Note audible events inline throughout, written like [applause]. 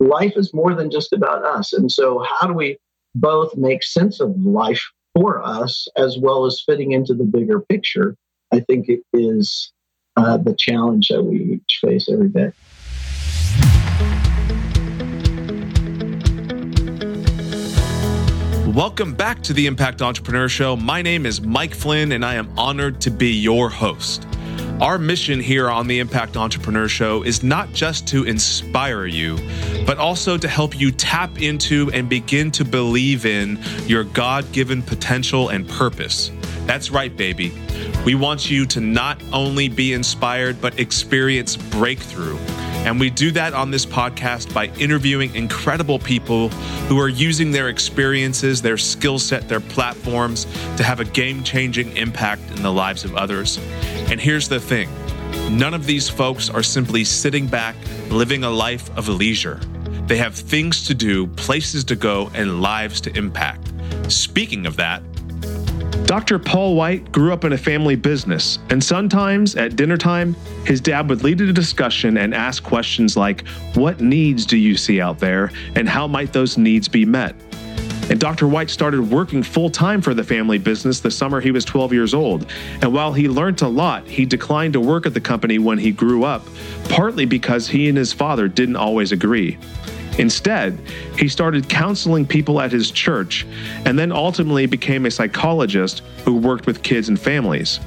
life is more than just about us. And so, how do we both make sense of life for us as well as fitting into the bigger picture? I think it is uh, the challenge that we each face every day. Welcome back to the Impact Entrepreneur Show. My name is Mike Flynn, and I am honored to be your host. Our mission here on the Impact Entrepreneur Show is not just to inspire you, but also to help you tap into and begin to believe in your God given potential and purpose. That's right, baby. We want you to not only be inspired, but experience breakthrough. And we do that on this podcast by interviewing incredible people who are using their experiences, their skill set, their platforms to have a game changing impact in the lives of others. And here's the thing none of these folks are simply sitting back, living a life of leisure. They have things to do, places to go, and lives to impact. Speaking of that, Dr. Paul White grew up in a family business, and sometimes at dinner time, his dad would lead a discussion and ask questions like, What needs do you see out there, and how might those needs be met? And Dr. White started working full time for the family business the summer he was 12 years old. And while he learned a lot, he declined to work at the company when he grew up, partly because he and his father didn't always agree. Instead, he started counseling people at his church and then ultimately became a psychologist who worked with kids and families.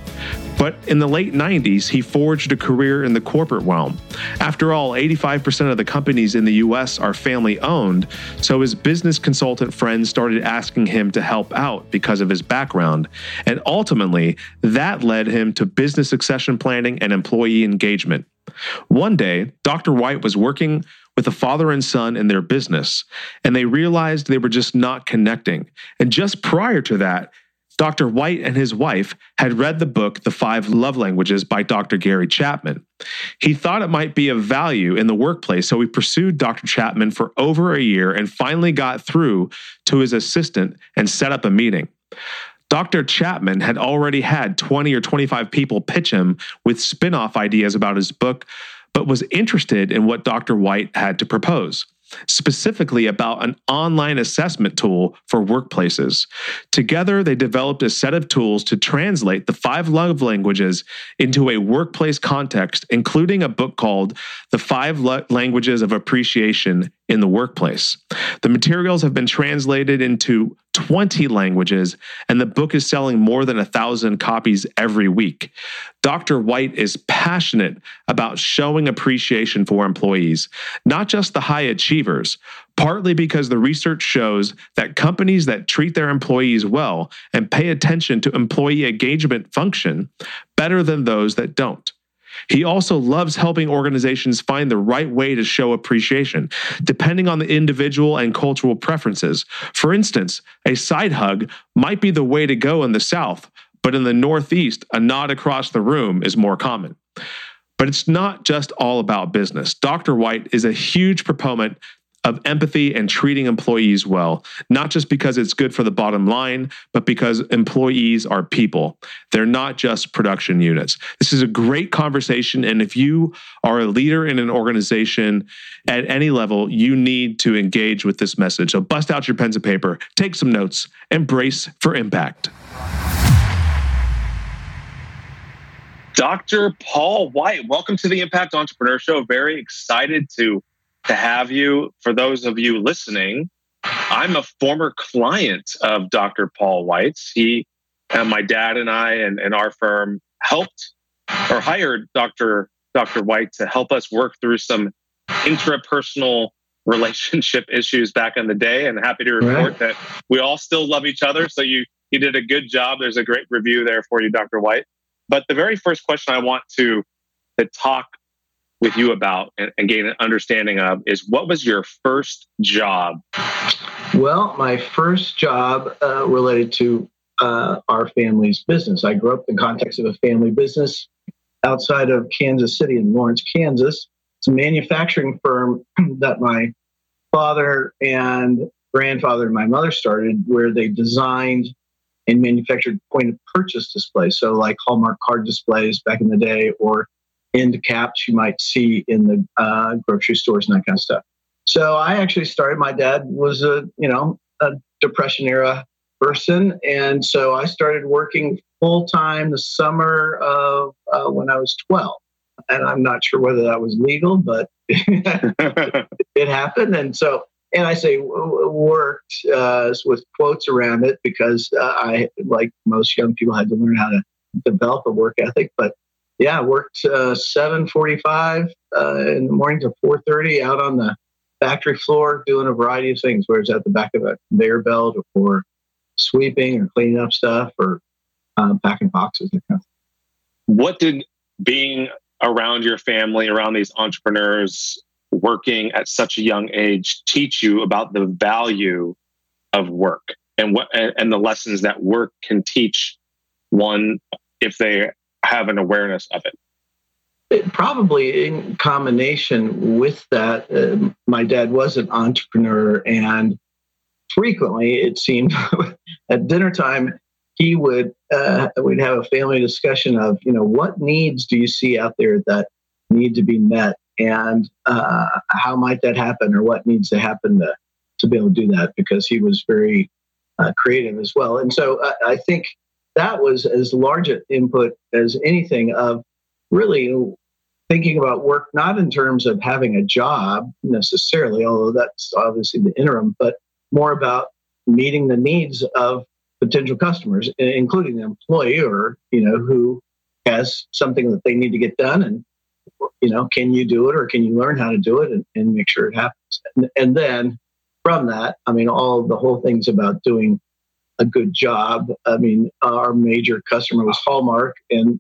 But in the late 90s, he forged a career in the corporate realm. After all, 85% of the companies in the US are family owned, so his business consultant friends started asking him to help out because of his background. And ultimately, that led him to business succession planning and employee engagement. One day, Dr. White was working with a father and son in their business, and they realized they were just not connecting. And just prior to that, Dr. White and his wife had read the book, The Five Love Languages by Dr. Gary Chapman. He thought it might be of value in the workplace, so he pursued Dr. Chapman for over a year and finally got through to his assistant and set up a meeting. Dr. Chapman had already had 20 or 25 people pitch him with spin off ideas about his book, but was interested in what Dr. White had to propose specifically about an online assessment tool for workplaces. Together, they developed a set of tools to translate the five love languages into a workplace context, including a book called The Five Languages of Appreciation in the Workplace. The materials have been translated into 20 languages, and the book is selling more than a thousand copies every week. Dr. White is passionate about showing appreciation for employees, not just the high achievers, partly because the research shows that companies that treat their employees well and pay attention to employee engagement function better than those that don't. He also loves helping organizations find the right way to show appreciation, depending on the individual and cultural preferences. For instance, a side hug might be the way to go in the South, but in the Northeast, a nod across the room is more common. But it's not just all about business. Dr. White is a huge proponent of empathy and treating employees well, not just because it's good for the bottom line, but because employees are people. They're not just production units. This is a great conversation. And if you are a leader in an organization at any level, you need to engage with this message. So bust out your pens and paper, take some notes, embrace for impact. Dr. Paul White, welcome to the Impact Entrepreneur Show. Very excited to to have you. For those of you listening, I'm a former client of Dr. Paul White's. He, and uh, my dad and I and, and our firm helped or hired Dr. Dr. White to help us work through some intrapersonal relationship [laughs] issues back in the day. And happy to report right. that we all still love each other. So you you did a good job. There's a great review there for you, Dr. White. But the very first question I want to to talk with you about and, and gain an understanding of is what was your first job? Well, my first job uh, related to uh, our family's business. I grew up in the context of a family business outside of Kansas City in Lawrence, Kansas. It's a manufacturing firm [clears throat] that my father and grandfather and my mother started, where they designed and manufactured point of purchase displays. So, like Hallmark card displays back in the day, or end caps you might see in the uh, grocery stores and that kind of stuff. So I actually started. My dad was a you know a depression era person, and so I started working full time the summer of uh, when I was twelve. And I'm not sure whether that was legal, but [laughs] it happened. And so, and I say worked uh, with quotes around it because uh, I, like most young people, had to learn how to develop a work ethic. But yeah, worked uh, 7:45 uh, in the morning to 4:30 out on the factory floor doing a variety of things, whether it's at the back of a conveyor belt or sweeping or cleaning up stuff or um, packing boxes. What did being around your family, around these entrepreneurs, working at such a young age, teach you about the value of work and what and the lessons that work can teach one if they have an awareness of it? it probably in combination with that, uh, my dad was an entrepreneur, and frequently it seemed [laughs] at dinner time he would uh, we'd have a family discussion of you know what needs do you see out there that need to be met? And uh, how might that happen or what needs to happen to, to be able to do that? Because he was very uh, creative as well. And so I, I think that was as large an input as anything of really thinking about work not in terms of having a job necessarily, although that's obviously the interim, but more about meeting the needs of potential customers, including the employer, you know, who has something that they need to get done and you know, can you do it or can you learn how to do it and, and make sure it happens? And, and then from that, I mean, all the whole things about doing a good job. I mean, our major customer was Hallmark, and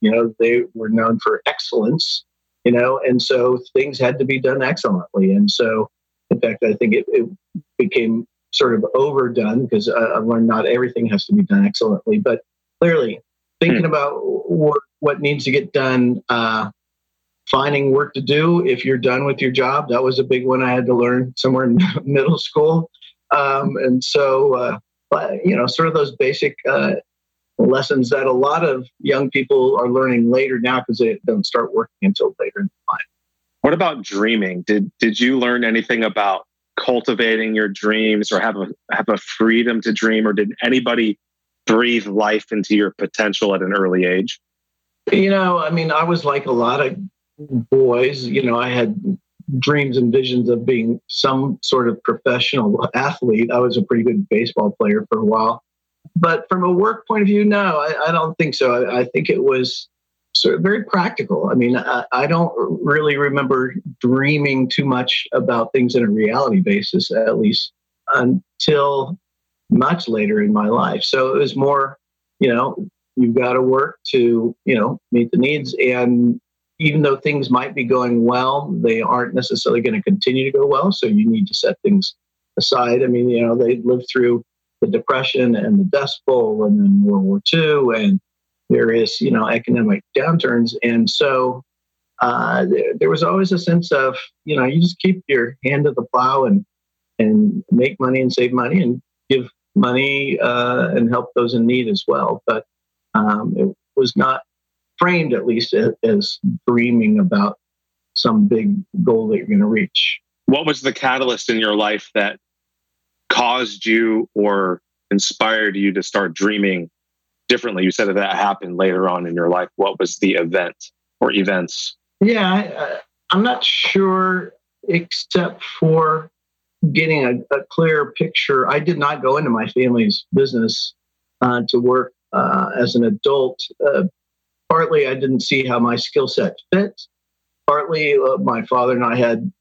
you know they were known for excellence. You know, and so things had to be done excellently. And so, in fact, I think it, it became sort of overdone because I, learned not everything has to be done excellently, but clearly thinking hmm. about what, what needs to get done. Uh, finding work to do if you're done with your job. That was a big one I had to learn somewhere in [laughs] middle school. Um, and so, uh, you know, sort of those basic uh, lessons that a lot of young people are learning later now because they don't start working until later in life. What about dreaming? Did did you learn anything about cultivating your dreams or have a have a freedom to dream or did anybody breathe life into your potential at an early age? You know, I mean, I was like a lot of boys, you know, I had dreams and visions of being some sort of professional [laughs] athlete. I was a pretty good baseball player for a while. But from a work point of view, no, I, I don't think so. I, I, think it was sort of very practical. I mean, I, I, don't really remember dreaming too much about things in a reality basis, at least until much later in my life. So it was more, you know, you've got to work to, you know, meet the needs. And even though things might be going well, they aren't necessarily going to continue to go well. So you need to set things aside. I mean, you know, they lived through the Depression and the Dust Bowl and then World War II and various, you know, economic downturns. And so uh, there, there was always a sense of, you know, you just keep your hand to the plow and and make money and save money and give money uh, and help those in need as well. But um, it was not framed, at least, as dreaming about some big goal that you're going to reach. What was the catalyst in your life that caused you or inspired you to start dreaming differently? You said that that happened later on in your life. What was the event or events? Yeah, I, am not sure, except for getting a, a, clear picture. I did not go into my family's business uh, to work uh, as an adult. Uh, partly, I didn't see how my skill set fit. Partly, uh, my father and I had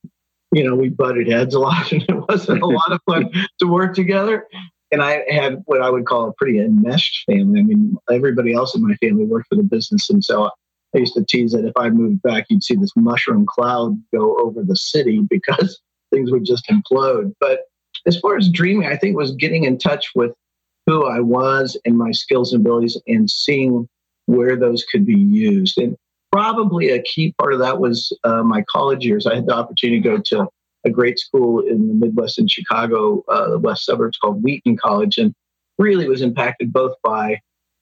you know, we butted heads a lot [laughs] and it wasn't a lot of fun [laughs] to work together. And I had what I would call a pretty enmeshed family. I mean, everybody else in my family worked for the business. And so I used to tease that if I moved back, you'd see this mushroom cloud go over the city [laughs] because things would just implode. But as far as dreaming, I think was getting in touch with who I was and my skills and abilities and seeing where those could be used. And probably a key part of that was uh, my college years. I had the opportunity to go to a great school in the Midwest in Chicago, uh, the west suburbs called Wheaton College, and really was impacted both by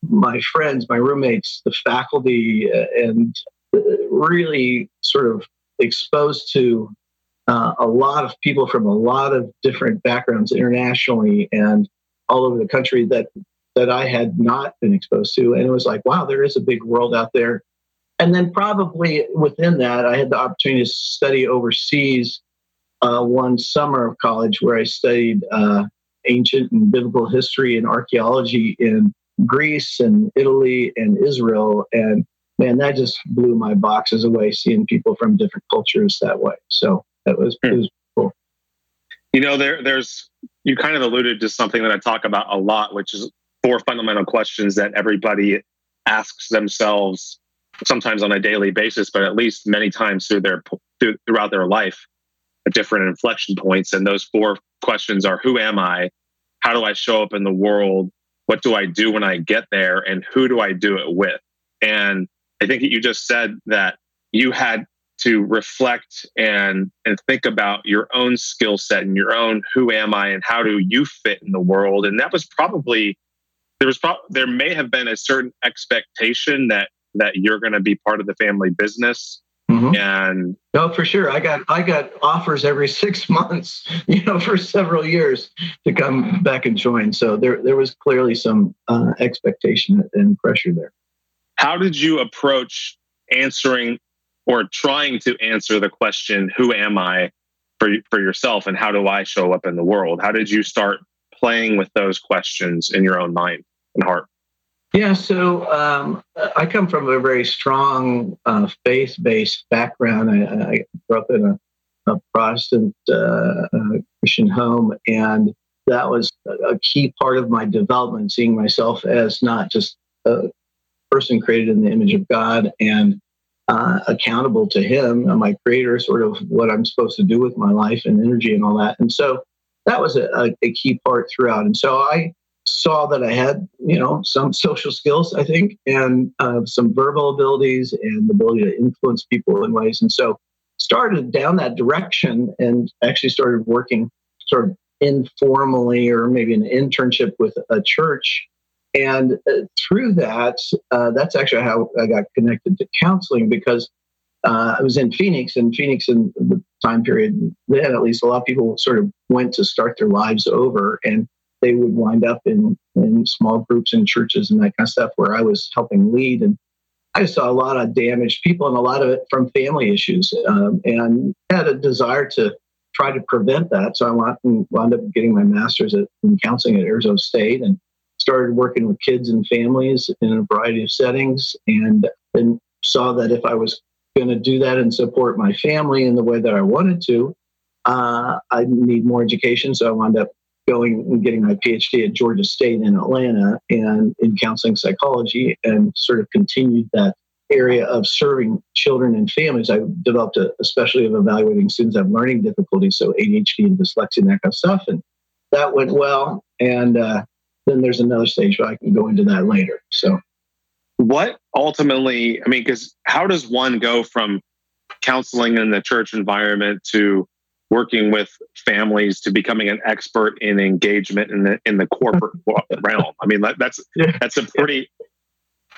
my friends, my roommates, the faculty, uh, and uh, really sort of exposed to uh, a lot of people from a lot of different backgrounds internationally and all over the country that that I had not been exposed to. And it was like, wow, there is a big world out there. And then probably within that, I had the opportunity to study overseas uh, one summer of college where I studied uh, ancient and biblical history and archaeology in Greece and Italy and Israel. And man, that just blew my boxes away seeing people from different cultures that way. So that was, hmm. was cool. You know, there, there's, you kind of alluded to something that I talk about a lot, which is four fundamental questions that everybody asks themselves sometimes on a daily basis, but at least many times through their through, throughout their life at different inflection points. And those four questions are: Who am I? How do I show up in the world? What do I do when I get there? And who do I do it with? And I think you just said that you had to reflect and and think about your own skill set and your own who am I and how do you fit in the world. And that was probably there was pro- there may have been a certain expectation that that you're going to be part of the family business. Mm-hmm. and no for sure. I got i got offers every six [laughs] months you know for several years to come back and join. So there there was clearly some uh, expectation and pressure there. How did you approach answering or trying to answer the question who am i for, for yourself and how do i show up in the world? How did you start playing with those questions in your own mind and heart? Yeah, so um, I come from a very strong uh, faith based background. I, I, grew up in a, a Protestant uh, Christian home, and that was a key part of my development, seeing myself as not just a person created in the image of God and uh, accountable to Him, my Creator, sort of what I'm supposed to do with my life and energy and all that. And so that was a, a key part throughout. And so I saw that I had, you know, some social skills, I think, and uh, some verbal abilities and the ability to influence people in ways. And so started down that direction and actually started working sort of informally or maybe an internship with a church. And uh, through that, uh, that's actually how I got connected to counseling because uh, I was in Phoenix, and Phoenix in the time period then, at least, a lot of people sort of went to start their lives over. And they would wind up in, in small groups in churches and that kind of stuff where I was helping lead. And I saw a lot of damaged people and a lot of it from family issues um, and had a desire to try to prevent that. So I wound, wound up getting my master's at, in counseling at Arizona State and started working with kids and families in a variety of settings and then saw that if I was going to do that and support my family in the way that I wanted to, uh, I need more education. So I wound up going and getting my PhD at Georgia State in Atlanta and in counseling psychology and sort of continued that area of serving children and families. I developed a, a specialty of evaluating students that have learning difficulties, so ADHD and dyslexia and that kind of stuff. And that went well. And uh, then there's another stage, but I can go into that later. So, what ultimately, I mean, because how does one go from counseling in the church environment to working with families to becoming an expert in engagement in the in the corporate [laughs] realm. I mean, that's that's a pretty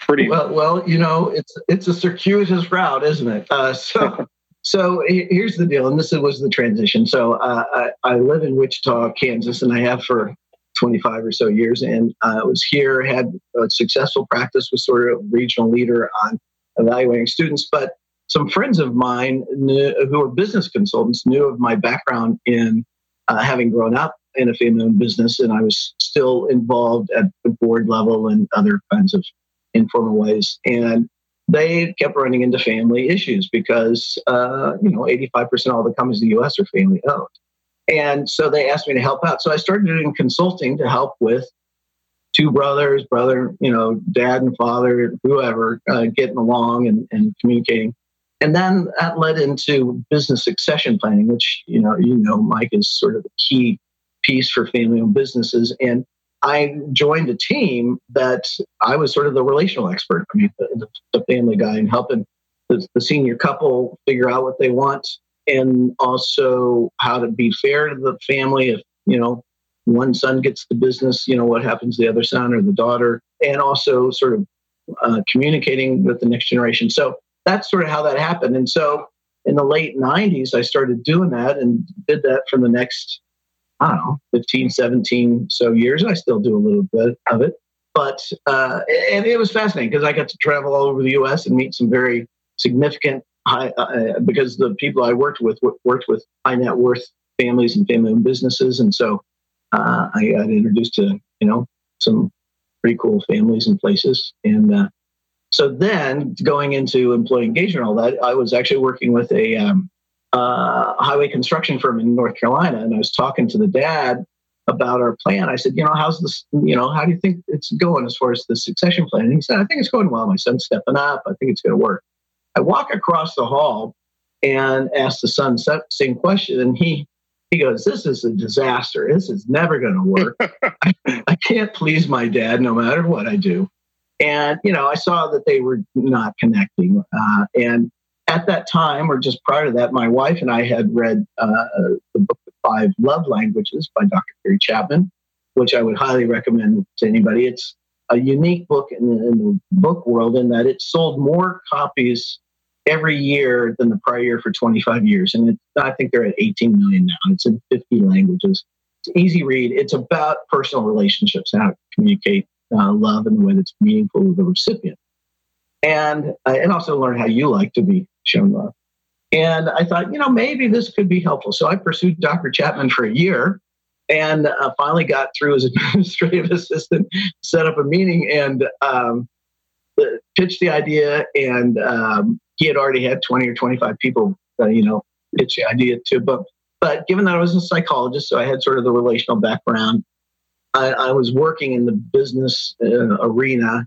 pretty well. Well, you know, it's it's a circuitous route, isn't it? Uh, so. [laughs] So here's the deal, and this was the transition. So uh, I, I, live in Wichita, Kansas, and I have for 25 or so years. And uh, I was here, had a successful practice, was sort of a regional leader on evaluating students. But some friends of mine knew, who are business consultants knew of my background in uh, having grown up in a family-owned business, and I was still involved at the board level and other kinds of informal ways. And they kept running into family issues because uh, you know 85% of all the companies in the U.S. are family-owned, and so they asked me to help out. So I started doing consulting to help with two brothers, brother, you know, dad and father, whoever, uh, getting along and, and communicating. And then that led into business succession planning, which you know, you know, Mike is sort of a key piece for family-owned businesses. And I joined a team that I was sort of the relational expert. I mean, the, the family guy and helping the, the, senior couple figure out what they want, and also how to be fair to the family. If you know one son gets the business, you know what happens to the other son or the daughter, and also sort of uh, communicating with the next generation. So that's sort of how that happened. And so in the late 90s, I started doing that and did that for the next, I don't know, 15, 17 so years. I still do a little bit of it. But, uh, and it was fascinating because I got to travel all over the US and meet some very significant high, uh, because the people I worked with worked with high net worth families and family owned businesses. And so uh, I got introduced to, you know, some pretty cool families and places. And uh, so then going into employee engagement, and all that, I was actually working with a um, uh, highway construction firm in North Carolina, and I was talking to the dad about our plan. I said, you know, how's this? You know, how do you think it's going as far as the succession plan? And he said, I think it's going well. My son's stepping up. I think it's going to work. I walk across the hall and ask the son the same question, and he he goes, This is a disaster. This is never going to work. [laughs] I, I, can't please my dad no matter what I do. And, you know, I saw that they were not connecting. Uh, and at that time, or just prior to that, my wife and I had read uh, the book The Five Love Languages by Dr. Gary Chapman, which I would highly recommend to anybody. It's a unique book in the, in the book world in that it sold more copies every year than the prior year for 25 years. And it, I think they're at 18 million now. It's in 50 languages. It's easy read. It's about personal relationships, and how to communicate uh, love in a way that's meaningful to the recipient. And, uh, and also learn how you like to be shown love. And I thought, you know, maybe this could be helpful. So I pursued Dr. Chapman for a year and uh, finally got through as [laughs] administrative assistant, set up a meeting and um, pitched the idea. And um, he had already had 20 or 25 people, uh, you know, pitch the idea to. But, but given that I was a psychologist, so I had sort of the relational background, I, I was working in the business uh, arena.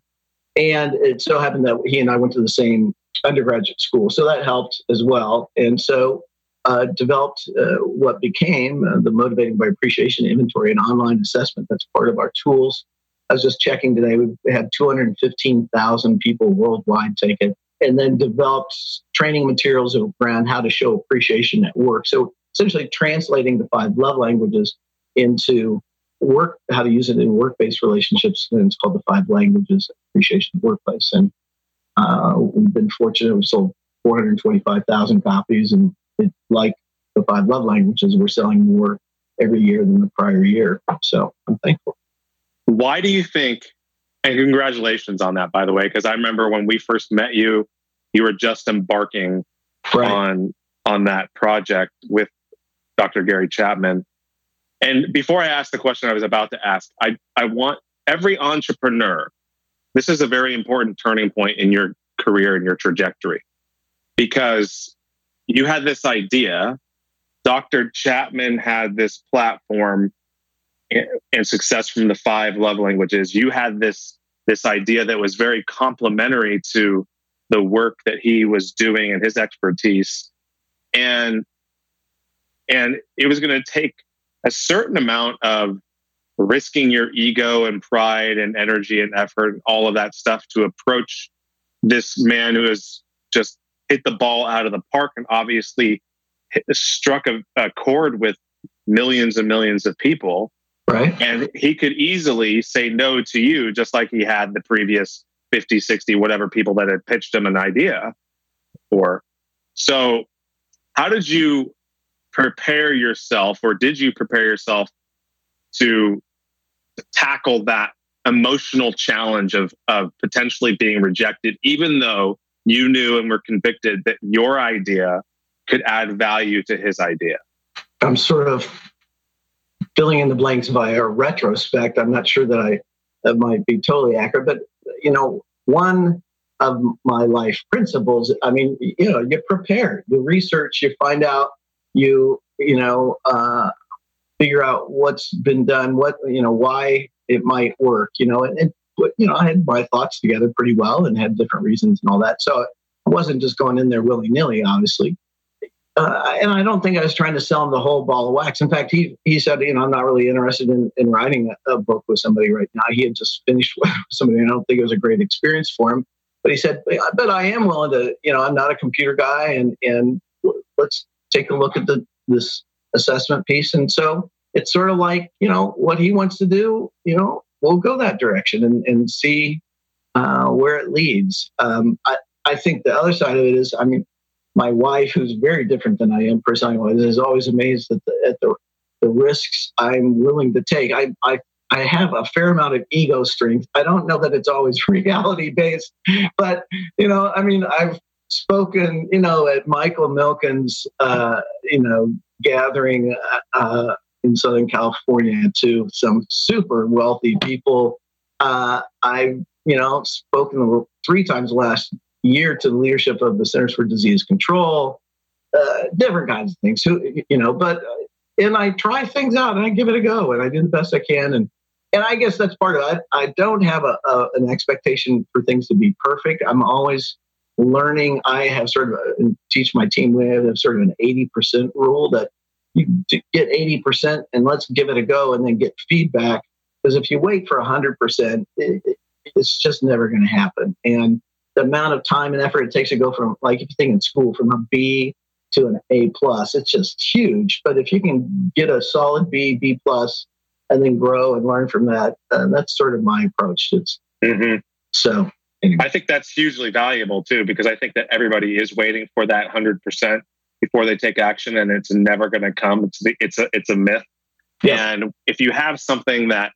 And it so happened that he and I went to the same undergraduate school. So that helped as well. And so uh, developed uh, what became uh, the Motivating by Appreciation Inventory and online assessment. That's part of our tools. I was just checking today. We've had 215,000 people worldwide take it, and then developed training materials around how to show appreciation at work. So essentially, translating the five love languages into work, how to use it in work-based relationships, and it's called the five languages appreciation the workplace. And uh, we've been fortunate; we've sold 425,000 copies, and it, like the five love languages, we're selling more every year than the prior year. So I'm thankful. Why do you think? And congratulations on that, by the way, because I remember when we first met you, you were just embarking right. on on that project with Dr. Gary Chapman. And before I ask the question I was about to ask, I, I want every entrepreneur, this is a very important turning point in your career and your trajectory because you had this idea. Dr. Chapman had this platform and success from the five love languages. You had this this idea that was very complementary to the work that he was doing and his expertise, and and it was going to take a certain amount of risking your ego and pride and energy and effort and all of that stuff to approach this man who has just hit the ball out of the park and obviously hit, struck a, a chord with millions and millions of people Right. And he could easily say no to you, just like he had the previous 50, 60, whatever people that had pitched him an idea for. So, how did you prepare yourself, or did you prepare yourself to tackle that emotional challenge of, of potentially being rejected, even though you knew and were convicted that your idea could add value to his idea? I'm sort of filling in the blanks via retrospect. I'm not sure that I that might be totally accurate, but you know, one of my life principles. I mean, you know, you prepare, you research, you find out, you you know, uh, figure out what's been done, what you know, why it might work. You know, and, and you know, I had my thoughts together pretty well and had different reasons and all that. So I wasn't just going in there willy nilly, obviously uh, and I don't think I was trying to sell him the whole ball of wax. In fact, he he said, you know, I'm not really interested in, in writing a, a book with somebody right now. He had just finished [laughs] with somebody. and I don't think it was a great experience for him. But he said, but I am willing to, you know, I'm not a computer guy, and and let's take a look at the this assessment piece. And so it's sort of like, you know, what he wants to do, you know, we'll go that direction and and see uh, where it leads. Um, I I think the other side of it is, I mean, my wife, who's very different than I am personally, is always amazed at the, at the, the risks I'm willing to take. I, I, I have a fair amount of ego strength. I don't know that it's always [laughs] reality based, but you know, I mean, I've spoken, you know, at Michael Milken's, uh, you know, gathering uh, in Southern California to some super wealthy people. Uh, I've, you know, spoken three times last year to the leadership of the Centers for Disease Control, uh, different kinds of things. So, you know, but uh, and I try things out and I give it a go and I do the best I can and and I guess that's part of it. I, I don't have a, a, an expectation for things to be perfect. I'm always learning. I have sort of a, teach my team we have sort of an 80% rule that you get 80% and let's give it a go and then get feedback. Because if you wait for 100%, it, it's just never going to happen. And the amount of time and effort it takes to go from like if you think in school from a B to an A plus, it's just huge. But if you can get a solid B, B plus, and then grow and learn from that, uh, that's sort of my approach. It's mm-hmm. so. Anyway. I think that's hugely valuable too, because I think that everybody is waiting for that hundred percent before they take action, and it's never going to come. It's it's a it's a myth. Yeah. And if you have something that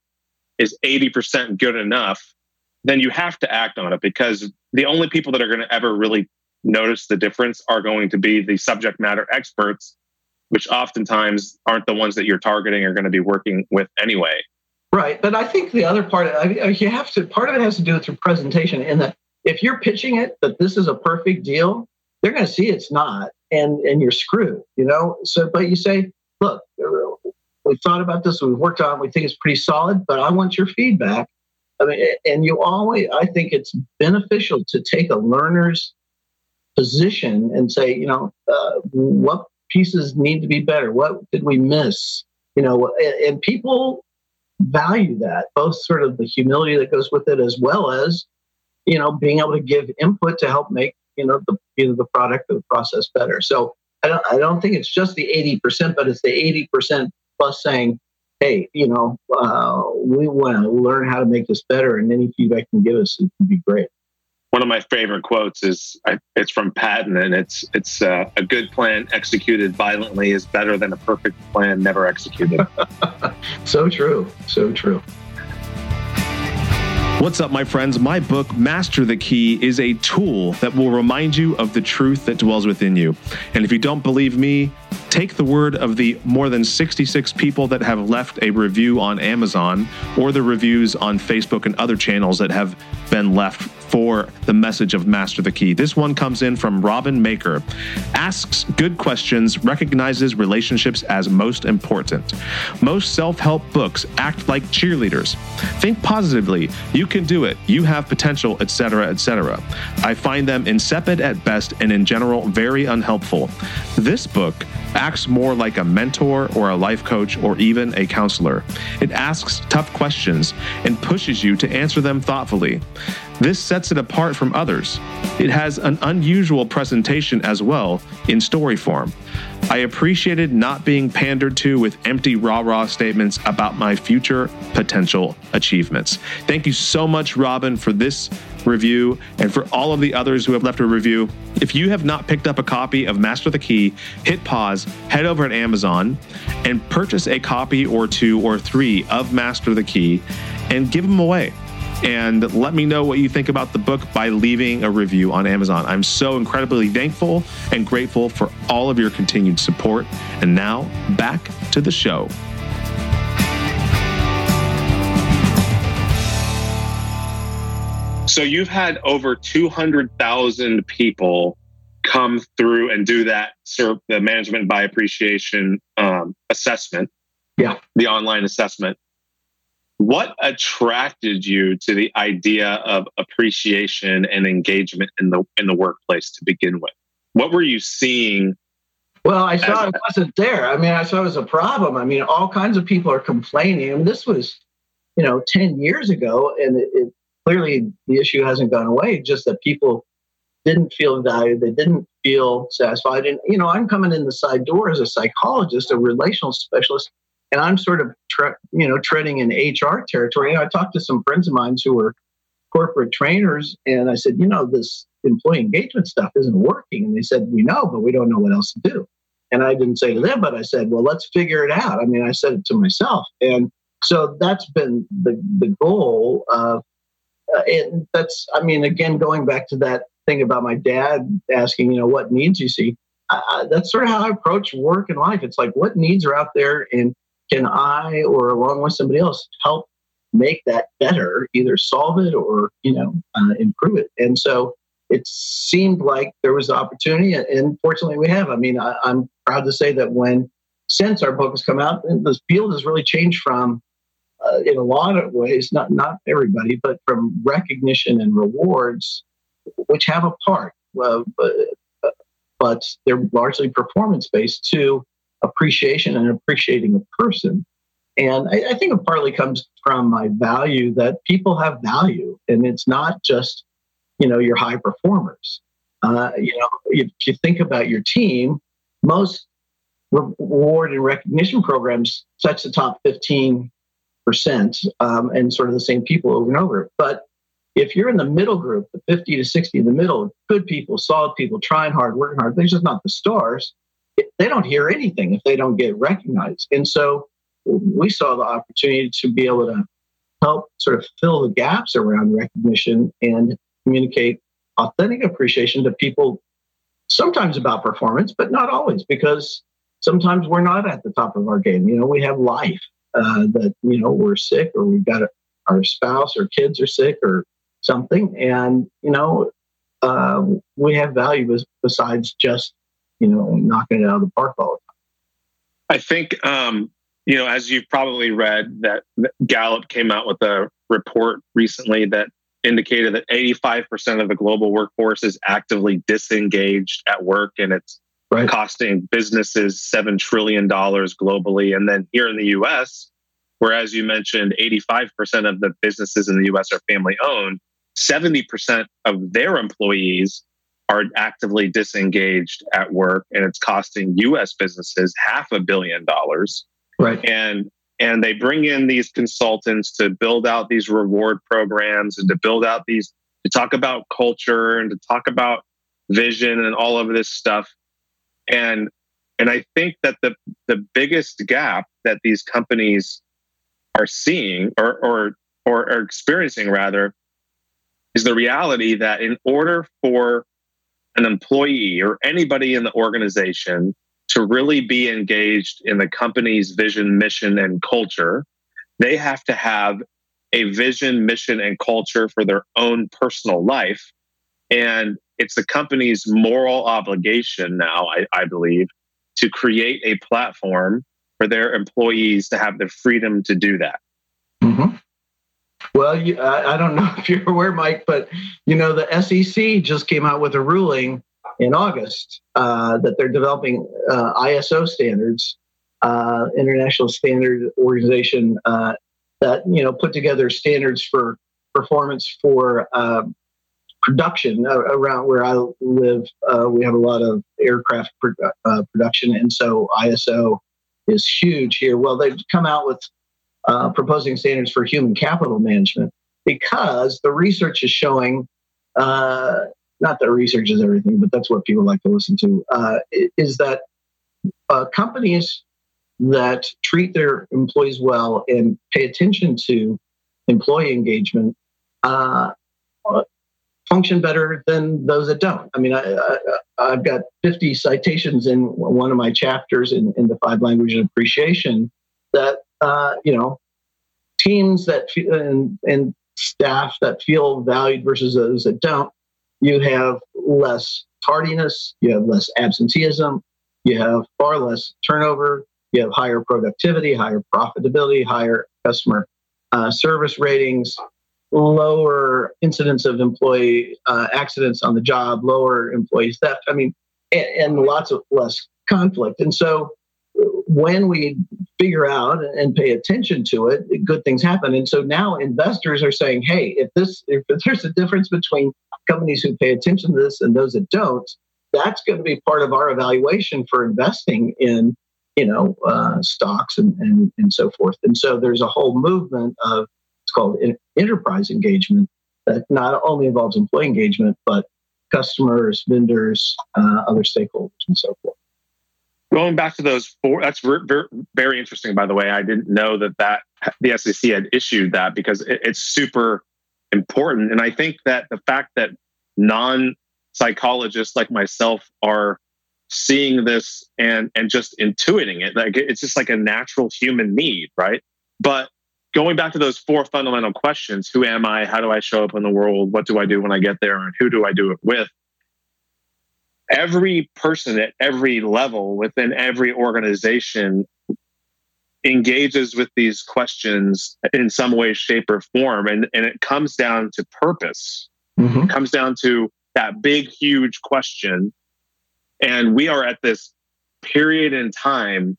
is eighty percent good enough, then you have to act on it because the only people that are going to ever really notice the difference are going to be the subject matter experts, which oftentimes aren't the ones that you're targeting or going to be working with anyway. Right. But I think the other part, I mean, you have to, part of it has to do with your presentation. In that if you're pitching it that this is a perfect deal, they're going to see it's not and, and you're screwed, you know? So, but you say, look, we thought about this, we've worked on it, we think it's pretty solid, but I want your feedback I mean, and you always, I think it's beneficial to take a learner's position and say, you know, uh, what pieces need to be better? What did we miss? You know, and, and people value that, both sort of the humility that goes with it, as well as, you know, being able to give input to help make, you know, the either the product or the process better. So I don't, I don't think it's just the 80%, but it's the 80% plus saying, hey, you know, uh, we want to learn how to make this better, and any feedback you can give us it would be great. One of my favorite quotes is it's from Patton, and it's it's uh, a good plan executed violently is better than a perfect plan never executed. [laughs] so true, so true. What's up, my friends? My book, Master the Key, is a tool that will remind you of the truth that dwells within you. And if you don't believe me, take the word of the more than 66 people that have left a review on Amazon or the reviews on Facebook and other channels that have been left for the message of Master the Key. This one comes in from Robin Maker. Asks good questions, recognizes relationships as most important. Most self help books act like cheerleaders. Think positively. You can do it. You have potential, etc., etc. I find them insipid at best and in general very unhelpful. This book acts more like a mentor or a life coach or even a counselor. It asks tough questions and pushes you to answer them thoughtfully. This sets it apart from others. It has an unusual presentation as well in story form. I appreciated not being pandered to with empty rah rah statements about my future potential achievements. Thank you so much, Robin, for this review and for all of the others who have left a review. If you have not picked up a copy of Master the Key, hit pause, head over to Amazon, and purchase a copy or two or three of Master the Key and give them away and let me know what you think about the book by leaving a review on Amazon. I'm so incredibly thankful and grateful for all of your continued support. And now back to the show. So you've had over 200,000 people come through and do that the management by appreciation um, assessment. Yeah. The online assessment. What attracted you to the idea of appreciation and engagement in the in the workplace to begin with? What were you seeing? Well, I saw it wasn't there. I mean, I saw it was a problem. I mean, all kinds of people are complaining. I mean, this was, you know, 10 years ago, and it, it clearly the issue hasn't gone away, just that people didn't feel valued, they didn't feel satisfied. And, you know, I'm coming in the side door as a psychologist, a relational specialist and I'm sort of tre- you know treading in HR territory. I talked to some friends of mine who were corporate trainers, and I said, you know, this employee engagement stuff isn't working. And they said, we know, but we don't know what else to do. And I didn't say to them, but I said, well, let's figure it out. I mean, I said it to myself. And so that's been the, the goal of, uh, and that's, I mean, again, going back to that thing about my dad asking, you know, what needs you see, I, that's sort of how I approach work and life. It's like, what needs are out there and can I, or along with somebody else, help make that better, either solve it or, you know, uh, improve it. And so it seemed like there was opportunity, and fortunately we have. I mean, I, am proud to say that when since our book has come out, the field has really changed from, uh, in a lot of ways, not not everybody, but from recognition and rewards, which have a part, uh, but, but they're largely performance based, to appreciation and appreciating a person. And I, I think it partly comes from my value that people have value, and it's not just you know your high performers. Uh, you know, if you think about your team, most reward and recognition programs touch the top 15 percent um, and sort of the same people over and over. But if you're in the middle group, the 50 to 60 in the middle, good people, solid people, trying hard, working hard, they're just not the stars. They don't hear anything if they don't get recognized. And so we saw the opportunity to be able to help sort of fill the gaps around recognition and communicate authentic appreciation to people, sometimes about performance, but not always, because sometimes we're not at the top of our game. You know, we have life uh, that, you know, we're sick or we've got a, our spouse or kids are sick or something. And, you know, uh, we have value besides just, you know, knocking it out of the park all the time. I think, um, you know, as you've probably read, that Gallup came out with a report recently that indicated that 85% of the global workforce is actively disengaged at work and it's right. costing businesses $7 trillion globally. And then here in the US, where as you mentioned, 85% of the businesses in the US are family owned, 70% of their employees are actively disengaged at work and it's costing US businesses half a billion dollars. Right. And and they bring in these consultants to build out these reward programs and to build out these to talk about culture and to talk about vision and all of this stuff and and i think that the the biggest gap that these companies are seeing or or or are experiencing rather is the reality that in order for an employee or anybody in the organization to really be engaged in the company's vision, mission, and culture, they have to have a vision, mission, and culture for their own personal life. And it's the company's moral obligation now, I, I believe, to create a platform for their employees to have the freedom to do that. Mm-hmm. Well, you, I, I, don't know [laughs] if you're aware, Mike, but you know the SEC just came out with a ruling in August uh, that they're developing uh, ISO standards, uh, International Standard Organization, uh, that you know put together standards for performance for um, production uh, around where I live. Uh, we have a lot of aircraft production, and so ISO is huge here. Well, they've come out with proposing standards for human capital management because the research is showing uh, not that research is everything, but that's what people like to listen to, uh, is that uh, companies that treat their employees well and pay attention to employee engagement uh, function better than those that don't. I mean, I, have got 50 citations in one of my chapters in, in the five languages of appreciation that, uh, you know, teams that and, and staff that feel valued versus those that don't you have less tardiness, you have less absenteeism, you have far less turnover, you have higher productivity, higher profitability, higher customer uh, service ratings, lower incidence of employee uh, accidents on the job, lower employee theft. I mean, and, and lots of less conflict. And so when we figure out and pay attention to it, good things happen. And so now investors are saying, hey, if this if there's a difference between companies who pay attention to this and those that don't, that's going to be part of our evaluation for investing in you know uh, stocks and, and and so forth. And so there's a whole movement of it's called enterprise engagement that not only involves employee engagement but customers, vendors, uh, other stakeholders, and so forth. Going back to those four, that's very, very interesting. By the way, I didn't know that that the SEC had issued that because it, it's super important. And I think that the fact that non psychologists like myself are seeing this and and just intuiting it like it's just like a natural human need right? But going back to those four fundamental questions who am i? How do i show up in the world? What do i do when i get there? And who do i do it with every person at every level within every organization engages with these questions in some way shape or form and, and it comes down to purpose mm-hmm. it comes down to that big huge question and we are at this period in time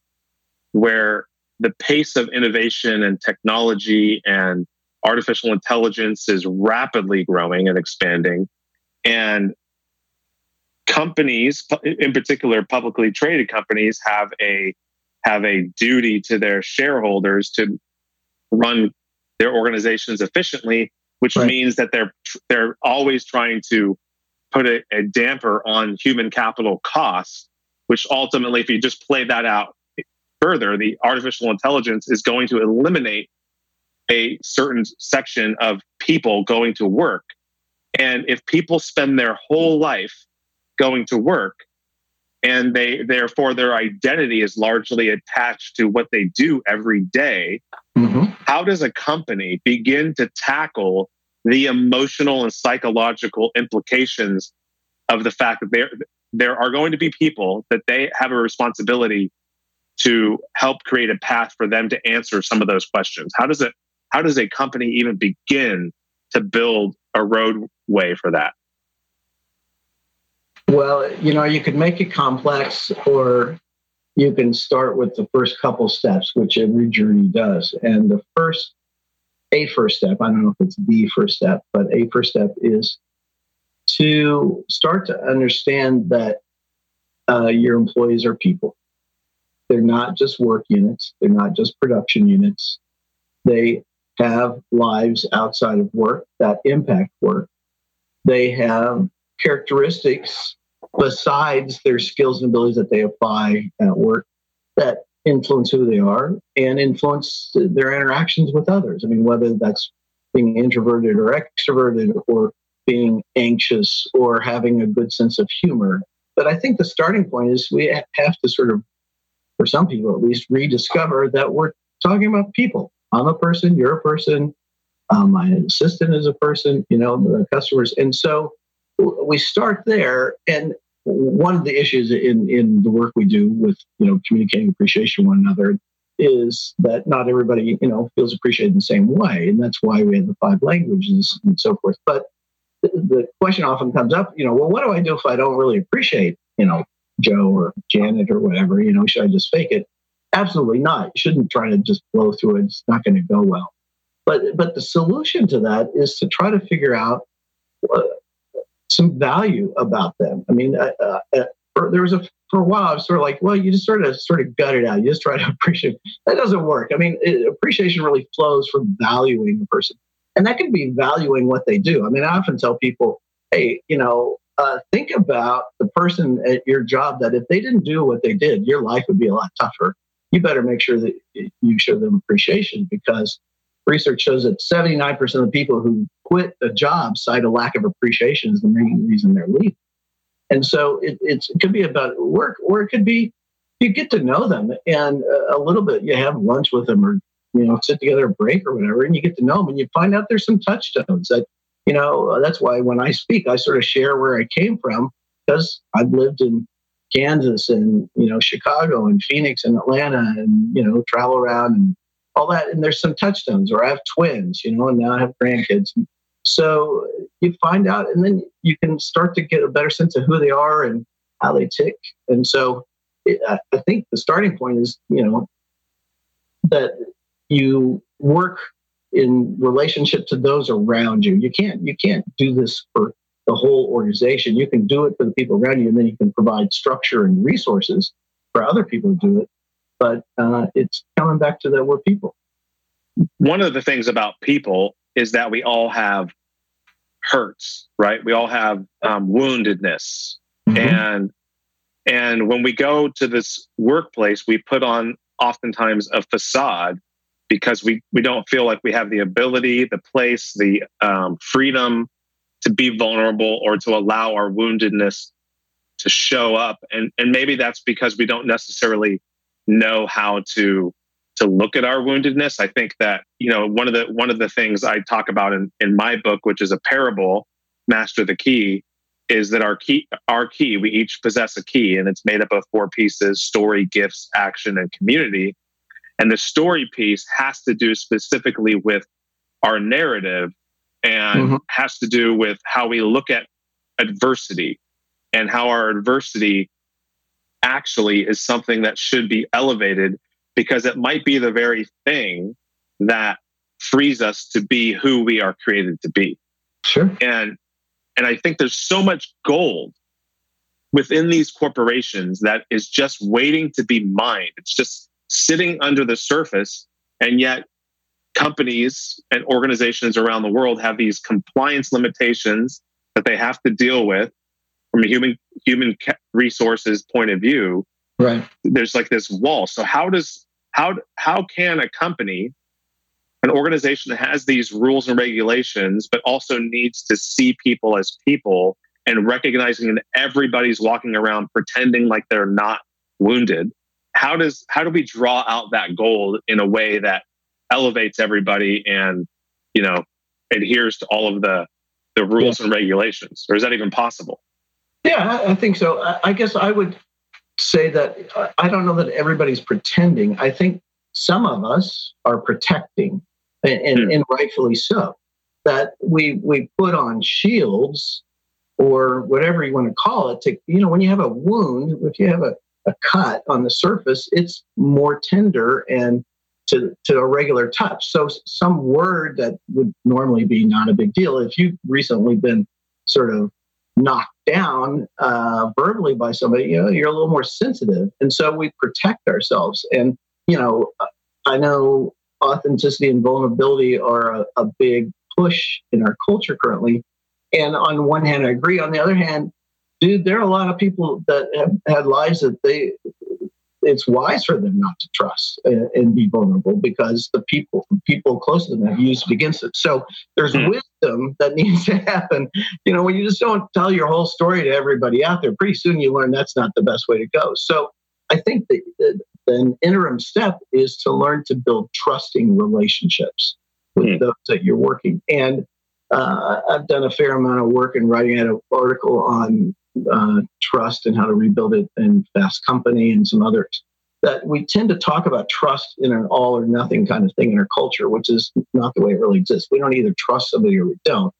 where the pace of innovation and technology and artificial intelligence is rapidly growing and expanding. And companies, in particular publicly traded companies, have a have a duty to their shareholders to run their organizations efficiently, which right. means that they're they're always trying to put a, a damper on human capital costs, which ultimately, if you just play that out further, the artificial intelligence is going to eliminate a certain section of people going to work. And if people spend their whole life going to work, and they therefore their identity is largely attached to what they do every day, mm-hmm. how does a company begin to tackle the emotional and psychological implications of the fact that there there are going to be people that they have a responsibility to help create a path for them to answer some of those questions. How does it how does a company even begin to build a roadway for that? Well, you know, you could make it complex or you can start with the first couple steps, which every journey does. And the first a first step, I don't know if it's the first step, but a first step is to start to understand that uh, your employees are people. They're not just work units, they're not just production units. They have lives outside of work that impact work. They have characteristics besides their skills and abilities that they apply at work that influence who they are and influence their interactions with others. I mean, whether that's being introverted or extroverted or being anxious or having a good sense of humor. But I think the starting point is we have to sort of, for some people at least, rediscover that we're talking about people. I'm a person, you're a person, um, my assistant is a person, you know, the customers. And so we start there. And one of the issues in in the work we do with you know communicating appreciation to one another is that not everybody you know feels appreciated in the same way and that's why we have the five languages and so forth. But the, question often comes up you know well what do i do if i don't really appreciate you know joe or janet or whatever? You know should i just fake it? Absolutely not. You shouldn't try to just blow through it. It's not going to go well. But but the solution to that is to try to figure out uh, some value about them. I mean, uh, uh, uh, there was a for a while I was sort of like, well, you just sort of sort of gut it out. You just try to [laughs] appreciate. That doesn't work. I mean, it, appreciation really flows from valuing a person, and that can be valuing what they do. I mean, I often tell people, hey, you know, uh, think about the person at your job that if they didn't do what they did, your life would be a lot tougher. You better make sure that you show them appreciation because research shows that 79% of the people who quit a job cite a lack of appreciation as the main reason they're leaving. And so it, it could be about work, or it could be you get to know them and a little bit you have lunch with them or you know sit together a break or whatever and you get to know them and you find out there's some touchstones that you know that's why when i speak i sort of share where i came from because i've lived in kansas and you know chicago and phoenix and atlanta and you know travel around and all that. And there's some touchstones, or I have twins, you know, and now I have grandkids. So you find out, and then you can start to get a better sense of who they are and how they tick. And so it, I think the starting point is, you know, that you work in relationship to those around you. You can't you can't do this for the whole organization. You can do it for the people around you, and then you can provide structure and resources for other people to do it but uh, it's coming back to that we're people. One of the things about people is that we all have hurts, right? We all have um, woundedness, mm-hmm. and and when we go to this workplace, we put on oftentimes a facade because we we don't feel like we have the ability, the place, the um, freedom to be vulnerable or to allow our woundedness to show up. And and maybe that's because we don't necessarily know how to to look at our woundedness. I think that you know one of the one of the things I talk about in in my book, which is a parable, Master the Key, is that our key our key we each possess a key and it's made up of four pieces: story, gifts, action, and community. And the story piece has to do specifically with our narrative and mm-hmm. has to do with how we look at adversity and how our adversity actually is something that should be elevated because it might be the very thing that frees us to be who we are created to be. Sure. And and I think there's so much gold within these corporations that is just waiting to be mined. It's just sitting under the surface and yet companies and organizations around the world have these compliance limitations that they have to deal with from a human human resources point of view right. there's like this wall. So how does how how can a company an organization that has these rules and regulations but also needs to see people as people and recognizing that everybody's walking around pretending like they're not wounded how does how do we draw out that gold in a way that elevates everybody and you know adheres to all of the the rules yeah. and regulations? Or is that even possible yeah i think so i guess i would say that i don't know that everybody's pretending i think some of us are protecting and, and, hmm. and rightfully so that we we put on shields or whatever you want to call it to you know when you have a wound if you have a, a cut on the surface it's more tender and to, to a regular touch. So some word that would normally be not a big deal, if you've recently been sort of knocked down uh, verbally by somebody, you know, you're a little more sensitive. And so we protect ourselves. And, you know, I know authenticity and vulnerability are a, a big push in our culture currently. And on one hand, I agree. On the other hand, dude, there are a lot of people that have had lives that they it's wise for them not to trust and, and, be vulnerable because the people people close to them have used it against it. So there's mm-hmm. wisdom that [laughs] needs to happen. You know, when you just don't tell your whole story to everybody out there, pretty soon you learn that's not the best way to go. So I think that an interim step is to learn to build trusting relationships with mm-hmm. those that you're working. And uh, I've done a fair amount of work in writing an article on uh, trust and how to rebuild it in Fast Company and some others. That we tend to talk about trust in an all or nothing kind of thing in our culture, which is not the way it really exists. We don't either trust somebody or we don't.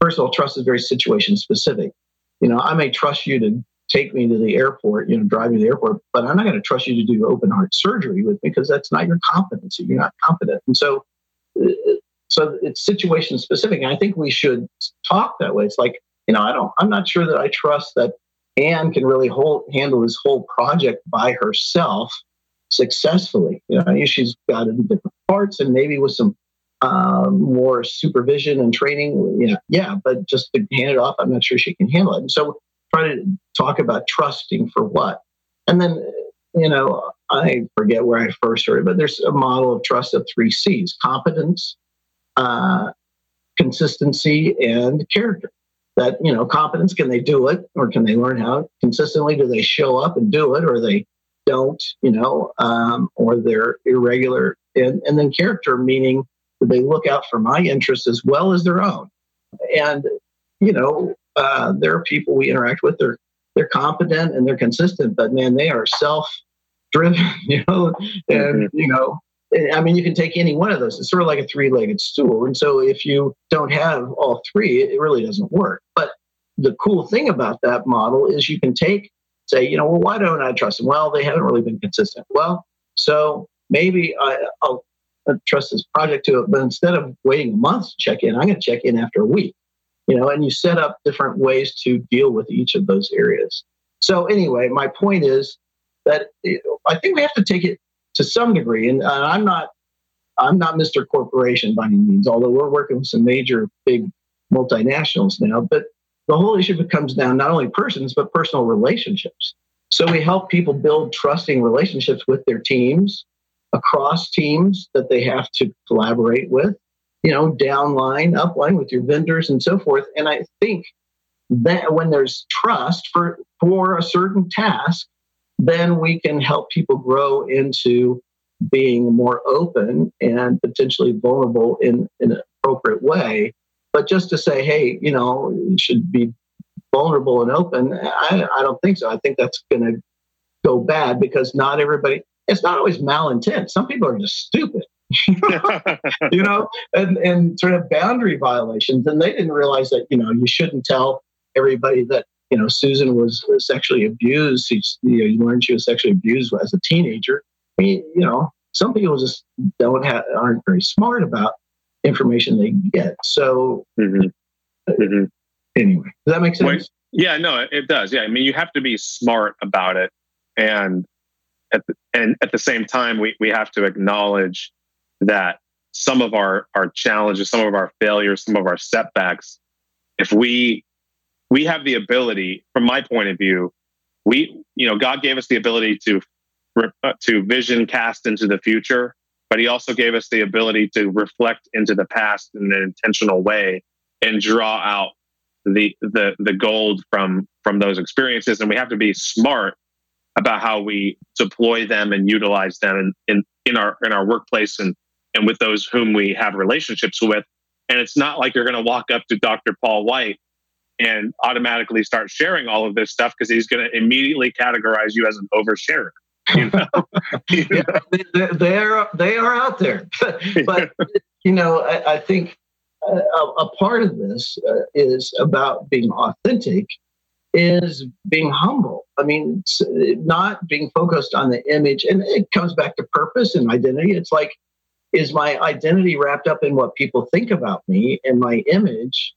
First of all, trust is very situation specific. You know, I may trust you to take me to the airport, you know, drive me to the airport, but I'm not going to trust you to do open heart surgery with me because that's not your competency. You're not competent. And so, uh, so it's situation specific. And I think we should talk that way. It's like, you know, I don't, I'm not sure that I trust that Anne can really hold, handle this whole project by herself successfully. You know, she's got in different parts and maybe with some um, more supervision and training. Yeah, yeah, but just to hand it off, I'm not sure she can handle it. And so try to talk about trusting for what. And then, you know, I forget where I first heard it, but there's a model of trust of three C's competence, uh, consistency, and character that you know competence can they do it or can they learn how consistently? Do they show up and do it or they don't you know um, or they're irregular? And, and then character meaning do they look out for my interests as well as their own. And you know uh, there are people we interact with they're they're competent and they're consistent but man they are self driven [laughs] you know and mm-hmm. you know I mean, you can take any one of those. It's sort of like a three legged stool. And so if you don't have all three, it really doesn't work. But the cool thing about that model is you can take, say, you know, well, why don't I trust them? Well, they haven't really been consistent. Well, so maybe I, will trust this project to it, but instead of waiting a month to check in, I'm going to check in after a week. You know, and you set up different ways to deal with each of those areas. So anyway, my point is that I think we have to take it to some degree. And uh, I'm not I'm not Mr. Corporation by any means, although we're working with some major big multinationals now. But the whole issue becomes down not only persons, but personal relationships. So we help people build trusting relationships with their teams, across teams that they have to collaborate with, you know, downline, upline with your vendors and so forth. And I think that when there's trust for, for a certain task, then we can help people grow into being more open and potentially vulnerable in, in an appropriate way. But just to say, hey, you know, you should be vulnerable and open, I, I don't think so. I think that's going to go bad because not everybody, it's not always malintent. Some people are just stupid. [laughs] you know, and, and sort of boundary violations. And they didn't realize that, you know, you shouldn't tell everybody that, you know, Susan was sexually abused. She, you, know, you learned she was sexually abused as a teenager. I mean, you know, some people just don't have, aren't very smart about information they get. So, mm-hmm. Mm-hmm. anyway, does that make sense? Wait, yeah, no, it does. Yeah. I mean, you have to be smart about it. And at the, and at the same time, we, we have to acknowledge that some of our, our challenges, some of our failures, some of our setbacks, if we we have the ability, from my point of view, we you know God gave us the ability to uh, to vision cast into the future, but He also gave us the ability to reflect into the past in an intentional way and draw out the the the gold from from those experiences. And we have to be smart about how we deploy them and utilize them in, in, in our in our workplace and and with those whom we have relationships with. And it's not like you're going to walk up to Dr. Paul White and automatically start sharing all of this stuff because he's going to immediately categorize you as an oversharer. You know? [laughs] yeah, they, are they are out there, [laughs] but [laughs] you know I, I think a, a, part of this uh, is about being authentic is being humble. I mean, not being focused on the image. And it comes back to purpose and identity. It's like, is my identity wrapped up in what people think about me and my image?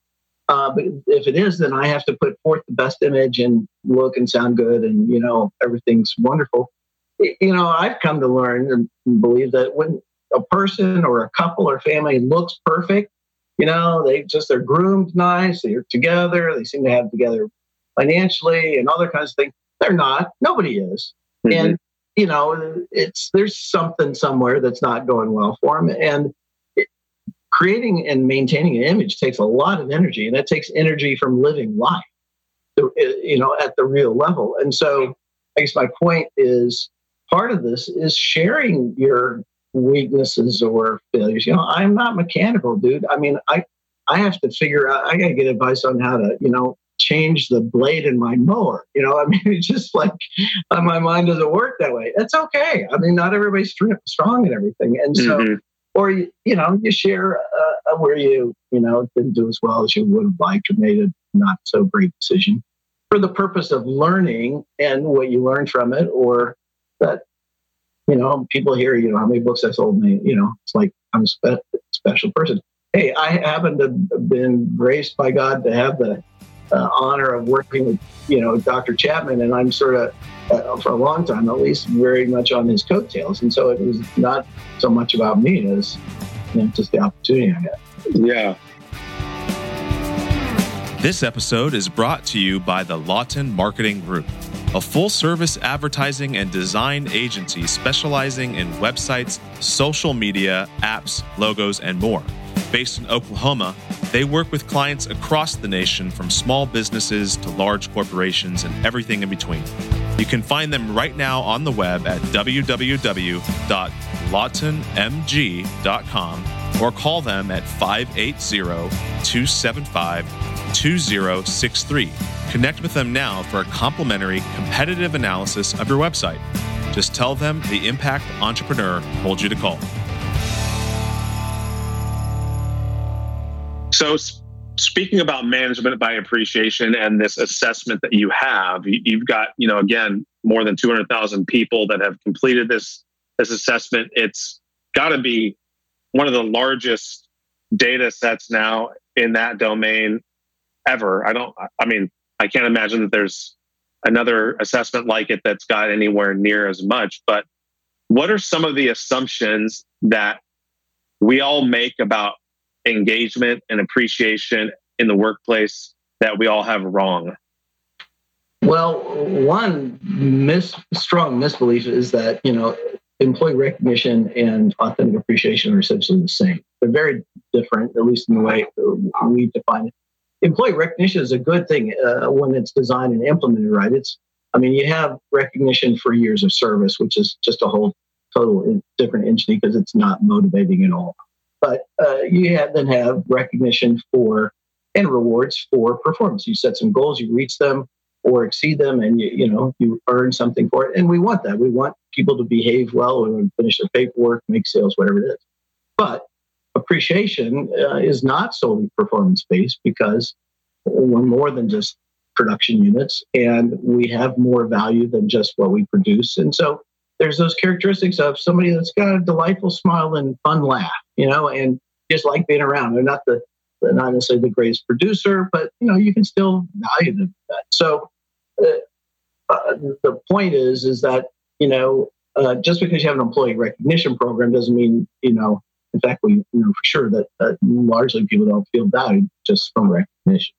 Uh, but if it is, then I have to put forth the best image and look and sound good and, you know, everything's wonderful. You know, I've come to learn and believe that when a person or a couple or family looks perfect, you know, they just, they're groomed nice, they're together, they seem to have together financially and other kinds of things. They're not. Nobody is. Mm-hmm. And you know, it's there's something somewhere that's not going well for them. And creating and maintaining an image takes a lot of energy, and that takes energy from living life, you know, at the real level. And so, I guess my point is part of this is sharing your weaknesses or failures. You know, I'm not mechanical, dude. I mean, I I have to figure out. I got to get advice on how to, you know, change the blade in my mower. You know, I mean, [laughs] it's just like uh, my mind doesn't work that way. That's okay. I mean, not everybody's strong and everything. And so, mm-hmm. Or, you, know, you share uh, where you, you know, didn't do as well as you would have liked or made a not so great decision for the purpose of learning and what you learned from it or that, you know, people hear, you know, how many books I sold me, you know, it's like I'm a spe- special person. Hey, I happen to have been graced by God to have the uh, honor of working with you know Dr. Chapman, and I'm sort of uh, for a long time at least very much on his coattails, and so it was not so much about me as you know, just the opportunity I had. Yeah. This episode is brought to you by the Lawton Marketing Group, a full service advertising and design agency specializing in websites, social media, apps, logos, and more. Based in Oklahoma, they work with clients across the nation from small businesses to large corporations and everything in between. You can find them right now on the web at www.lawtonmg.com or call them at 580 275 2063. Connect with them now for a complimentary competitive analysis of your website. Just tell them the Impact Entrepreneur told you to call. So, speaking about management by appreciation and this assessment that you have, you've got, you know, again, more than 200,000 people that have completed this this assessment. It's got to be one of the largest data sets now in that domain ever. I don't, I mean, I can't imagine that there's another assessment like it that's got anywhere near as much. But what are some of the assumptions that we all make about engagement and appreciation in the workplace that we all have wrong? Well, one mis- strong misbelief is that you know employee recognition and authentic appreciation are essentially the same. They're very different, at least in the way we define it. Employee recognition is a good thing uh, when it's designed and implemented right. It's, I mean, you have recognition for years of service, which is just a whole total different entity because it's not motivating at all. But uh, you have, then have recognition for and rewards for performance. You set some goals, you reach them, or exceed them and you, you know you earn something for it. And we want that. We want people to behave well and finish their paperwork make sales whatever it is. But appreciation uh, is not solely performance based because we're more than just production units and we have more value than just what we produce. And so there's those characteristics of somebody that's got a delightful smile and fun laugh you know and just like being around they're not the not necessarily the greatest producer, but you know you can still value them. So uh, uh, the point is, is that you know uh, just because you have an employee recognition program doesn't mean you know. In fact, we know for sure that largely people don't feel valued just from recognition.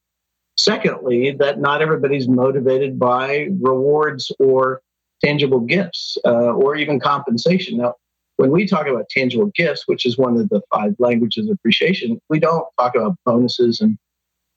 Secondly, that not everybody's motivated by rewards or tangible gifts uh, or even compensation. Now, when we talk about tangible gifts, which is one of the five languages of appreciation, we don't talk about bonuses and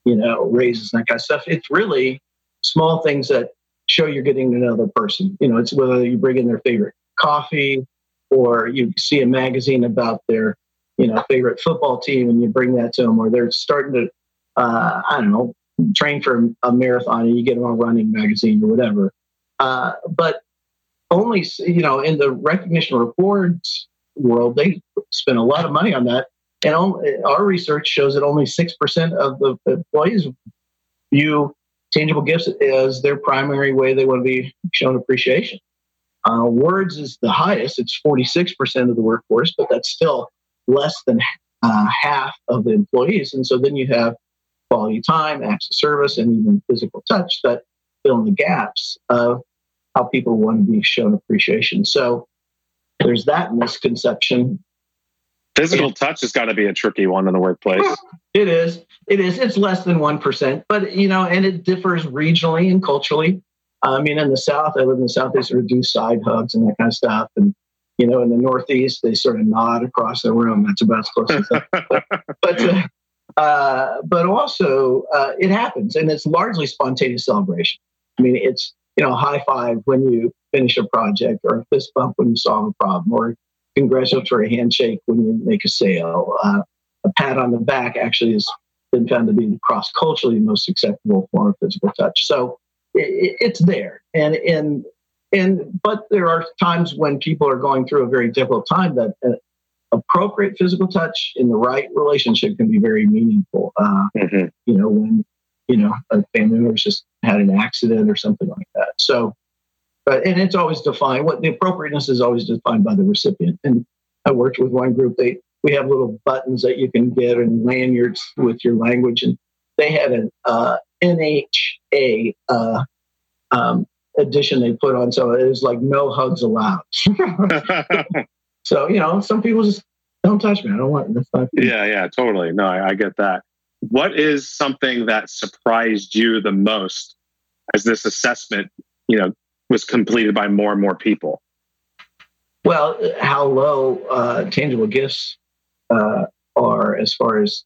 you know raises and that kind of stuff. It's really small things that show you're getting know person. You know, it's whether you bring in their favorite coffee or you see a magazine about their you know favorite football team and you bring that to them, or they're starting to uh, I don't know train for a marathon and you get them a running magazine or whatever. Uh, but only, you know, in the recognition rewards world, they spend a lot of money on that. And our research shows that only 6% of the employees view tangible gifts as their primary way they want to be shown appreciation. Uh, words is the highest, it's 46% of the workforce, but that's still less than uh, half of the employees. And so then you have quality time, acts of service, and even physical touch that fill in the gaps of how people want to be shown appreciation. So there's that misconception. Physical and, touch has got to be a tricky one in the workplace. [laughs] It is. It is. It's less than 1%, but you know, and it differs regionally and culturally. I mean, in the South, I live in the South, they sort of do side hugs and that kind of stuff. And, you know, in the Northeast, they sort of nod across the room. That's about as close as that. but, but, uh, uh, but also, uh, it happens and it's largely spontaneous celebration. I mean, it's, you know, high five when you finish a project, or a fist bump when you solve a problem, or congratulatory handshake when you make a sale. Uh, a pat on the back actually has been found to be the cross culturally most acceptable form of physical touch. So it, it's there, and and and but there are times when people are going through a very difficult time that. Uh, appropriate physical touch in the right relationship can be very meaningful. Uh, mm-hmm. You know, when you know, a family member's just had an accident or something like that. So, but and it's always defined. What the appropriateness is always defined by the recipient. And I worked with one group. They we have little buttons that you can get and lanyards with your language, and they had an uh, NHA uh, um, edition they put on, so it was like no hugs allowed. [laughs] so you know, some people just don't touch me. I don't want. That's not. Yeah, yeah, totally. No, I, I get that what is something that surprised you the most as this assessment you know was completed by more and more people well how low uh, tangible gifts uh, are as far as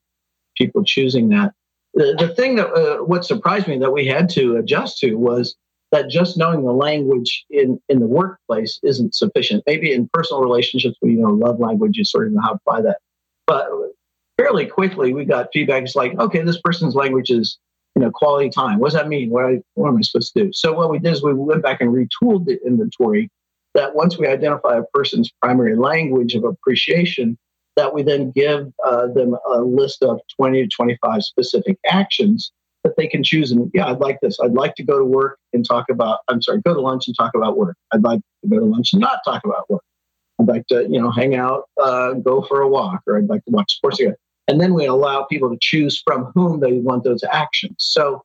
people choosing that the, the thing that uh, what surprised me that we had to adjust to was that just knowing the language in, in the workplace isn't sufficient. Maybe in personal relationships, we you know love language, you sort of how to apply that. But fairly quickly we got feedback. It's like, okay, this person's language is you know quality time. What does that mean? What, I, what am I supposed to do? So what we did is we went back and retooled the inventory. That once we identify a person's primary language of appreciation, that we then give uh, them a list of 20 to 25 specific actions that they can choose. And yeah, I'd like this. I'd like to go to work and talk about, I'm sorry, go to lunch and talk about work. I'd like to go to lunch and not talk about work. I'd like to, you know, hang out, uh, go for a walk, or I'd like to watch sports again. And then we allow people to choose from whom they want those actions. So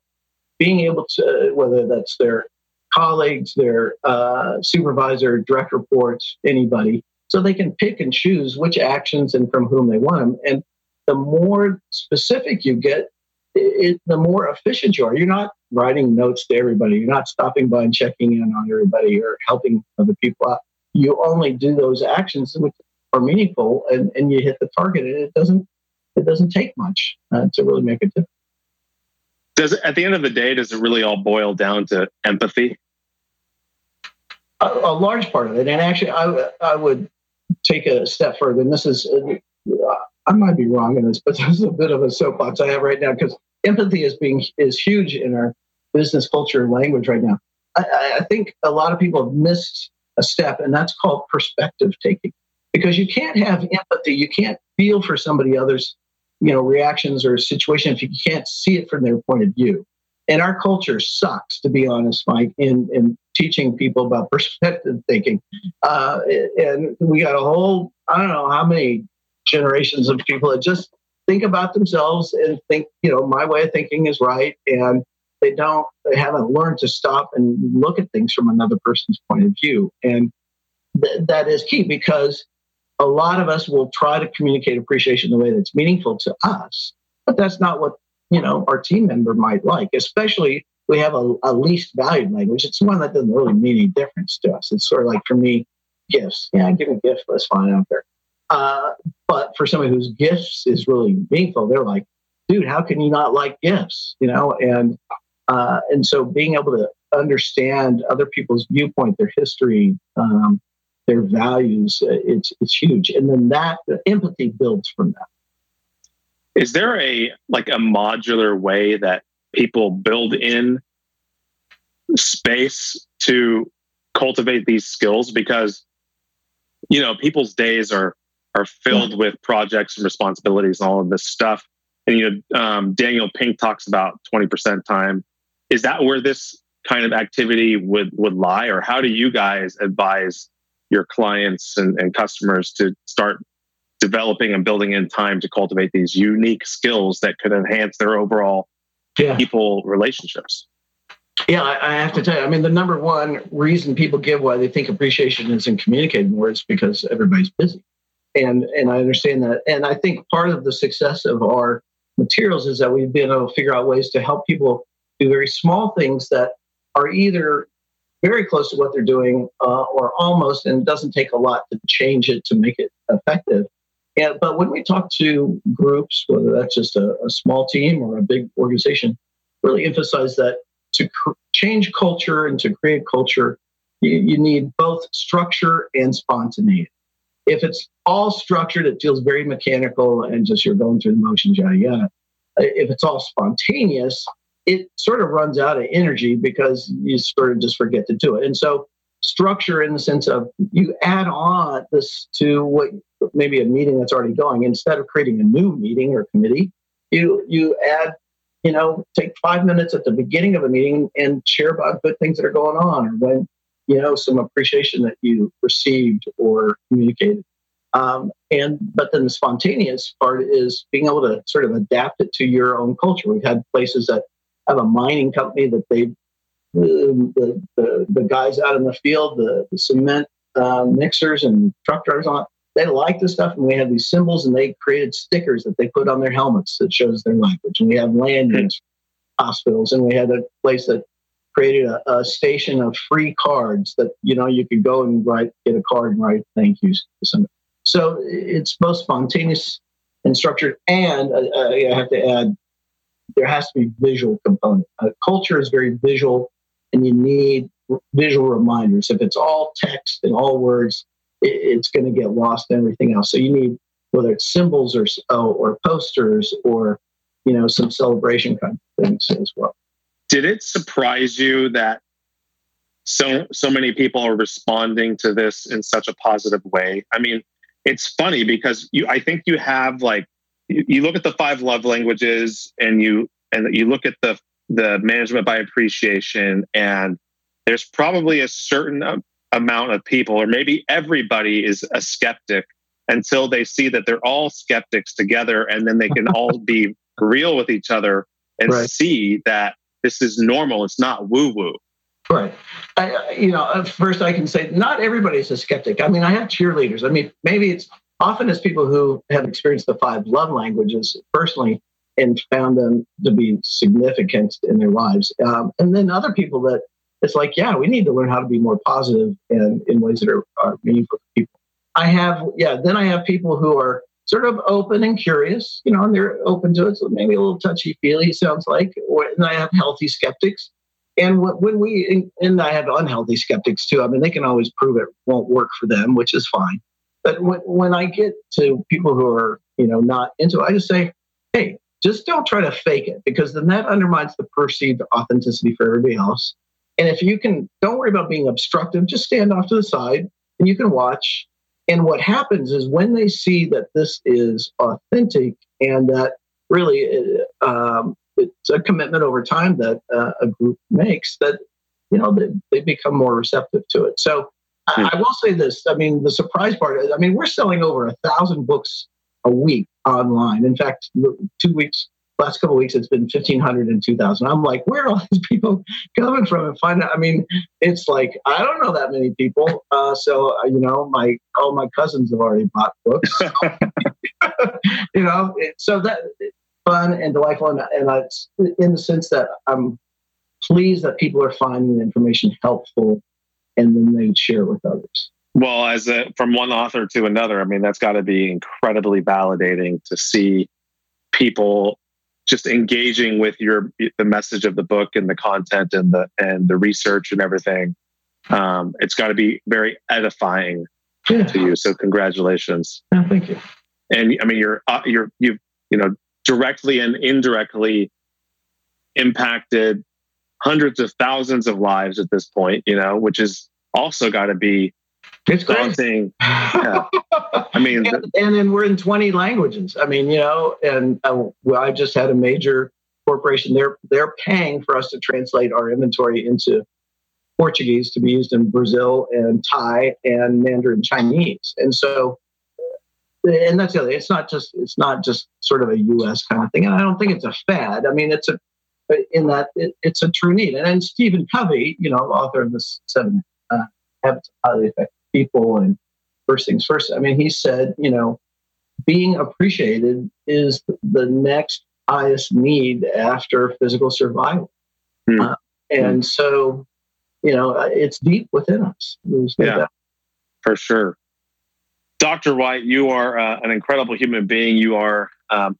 being able to, whether that's their colleagues, their uh, supervisor, direct reports, anybody, so they can pick and choose which actions and from whom they want them. And the more specific you get, it, the more efficient you are. You're not writing notes to everybody. You're not stopping by and checking in on everybody or helping other people out. You only do those actions which are meaningful, and, and you hit the target. And it doesn't it doesn't take much uh, to really make a difference. Does at the end of the day, does it really all boil down to empathy? A, a large part of it, and actually, I I would take a step further. And this is uh, I might be wrong in this, but this is a bit of a soapbox I have right now because empathy is being is huge in our business culture and language right now. I, I think a lot of people have missed a step, and that's called perspective taking. Because you can't have empathy, you can't feel for somebody else's, you know, reactions or situation if you can't see it from their point of view. And our culture sucks, to be honest, Mike, in, in teaching people about perspective thinking. Uh, and we got a whole, I don't know how many generations of people that just think about themselves and think, you know, my way of thinking is right. And they don't, they haven't learned to stop and look at things from another person's point of view. And th- that is key because a lot of us will try to communicate appreciation in a way that's meaningful to us, but that's not what, you know, our team member might like, especially we have a, a least valued language. It's one that doesn't really mean any difference to us. It's sort of like for me, gifts. Yeah, I give a gift, that's fine out there. Uh, but for somebody whose gifts is really meaningful, they're like, dude, how can you not like gifts? You know, and uh, and so being able to understand other people's viewpoint, their history, um, their values, uh, it's it's huge. And then that the empathy builds from that. Is there a like a modular way that people build in space to cultivate these skills? Because you know, people's days are are filled with projects and responsibilities and all of this stuff. And you know, um, Daniel Pink talks about 20% time. Is that where this kind of activity would would lie, or how do you guys advise your clients and, and customers to start developing and building in time to cultivate these unique skills that could enhance their overall yeah. people relationships? Yeah, I, I, have to tell you. I mean, the number one reason people give why they think appreciation isn't communicated more is because everybody's busy and and I understand that. And I think part of the success of our materials is that we've been able to figure out ways to help people do very small things that are either very close to what they're doing uh, or almost, and it doesn't take a lot to change it to make it effective. And, but when we talk to groups, whether that's just a, a small team or a big organization, really emphasize that to cr- change culture and to create culture, you, you need both structure and spontaneity. If it's all structured, it feels very mechanical and just you're going through the motions, yada yada. If it's all spontaneous, it sort of runs out of energy because you sort of just forget to do it. And so, structure in the sense of you add on this to what maybe a meeting that's already going instead of creating a new meeting or committee you you add you know take five minutes at the beginning of a meeting and share about good things that are going on or when you know, some appreciation that you received or communicated. Um, and but then the spontaneous part is being able to sort of adapt it to your own culture. We've had places that have a mining company that they the, the, the guys out in the field, the, the cement uh, mixers and truck drivers on, they like this stuff. And we have these symbols and they created stickers that they put on their helmets that shows their language. And we have lanyards, hospitals, and we had a place that created a, a, station of free cards that you know you could go and write get a card and write thank yous so it's both spontaneous and structured and uh, uh, i have to add there has to be visual component. Culture is very visual and you need visual reminders. If it's all text and all words it, it's going to get lost in everything else. So you need whether it's symbols or oh, or posters or you know some celebration kind of things as well. Did it surprise you that so so many people are responding to this in such a positive way? I mean, it's funny because you I think you have like you, you look at the five love languages and you and you look at the the management by appreciation and there's probably a certain amount of people or maybe everybody is a skeptic until they see that they're all skeptics together and then they can [laughs] all be real with each other and right. see that this is normal. It's not woo woo. Right. I, you know, first I can say not everybody's a skeptic. I mean, I have cheerleaders. I mean, maybe it's often as people who have experienced the five love languages personally, and found them to be significant in their lives. Um, and then other people that it's like, yeah, we need to learn how to be more positive and in ways that are, are meaningful to people. I have, yeah, then I have people who are sort of open and curious, you know, and they're open to it. So maybe a little touchy feely, sounds like. And I have healthy skeptics. And when we, and I have unhealthy skeptics too. I mean, they can always prove it won't work for them, which is fine. But when, when I get to people who are, you know, not into it, I just say, hey, just don't try to fake it because then that undermines the perceived authenticity for everybody else. And if you can, don't worry about being obstructive, just stand off to the side and you can watch. And what happens is when they see that this is authentic and that really um, it's a commitment over time that uh, a group makes, that you know they, they become more receptive to it. So I, I will say this: I mean, the surprise part is, I mean, we're selling over a thousand books a week online. In fact, two weeks, last couple weeks, it's been 1,500 and 2,000. I'm like, where are all [laughs] these people coming from? And find out, I mean, it's like, I don't know that many people. Uh, so, uh, you know, my, all my cousins have already bought books. [laughs] [laughs] you know, it, so that fun and delightful. And, and it's in the sense that I'm pleased that people are finding the information helpful and then they share with others. Well, as a, from one author to another, I mean, that's got to be incredibly validating to see people just engaging with your the message of the book and the content and the and the research and everything. Um, it's got to be very edifying yeah. to you. So, congratulations. Oh, thank you. And I mean, you're uh, you're you've you know directly and indirectly impacted hundreds of thousands of lives at this point. You know, which is also got to be it's daunting. [laughs] Yeah. I mean, and, and, then we're in 20 languages. I mean, you know, and uh, well, I just had a major corporation. They're they're paying for us to translate our inventory into Portuguese to be used in Brazil and Thai and Mandarin Chinese. And so, and that's the other. It's not just it's not just sort of a U.S. kind of thing. And I don't think it's a fad. I mean, it's a in that it, it's a true need. And then Stephen Covey, you know, author of the Seven uh, Habits of Highly Effective people and first things first. I mean, he said, you know, being appreciated is the next highest need after physical survival. Mm. Uh, and mm. so, you know, uh, it's deep within us. yeah, for sure. Dr. White, you are uh, an incredible human being. You are um,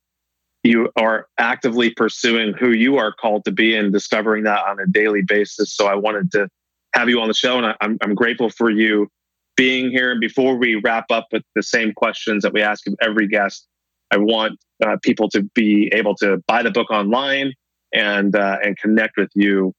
you are actively pursuing who you are called to be and discovering that on a daily basis. So I wanted to have you on the show, and I, I'm, I'm grateful for you being here. And before we wrap up with the same questions that we ask of every guest, I want uh, people to be able to buy the book online and uh, and connect with you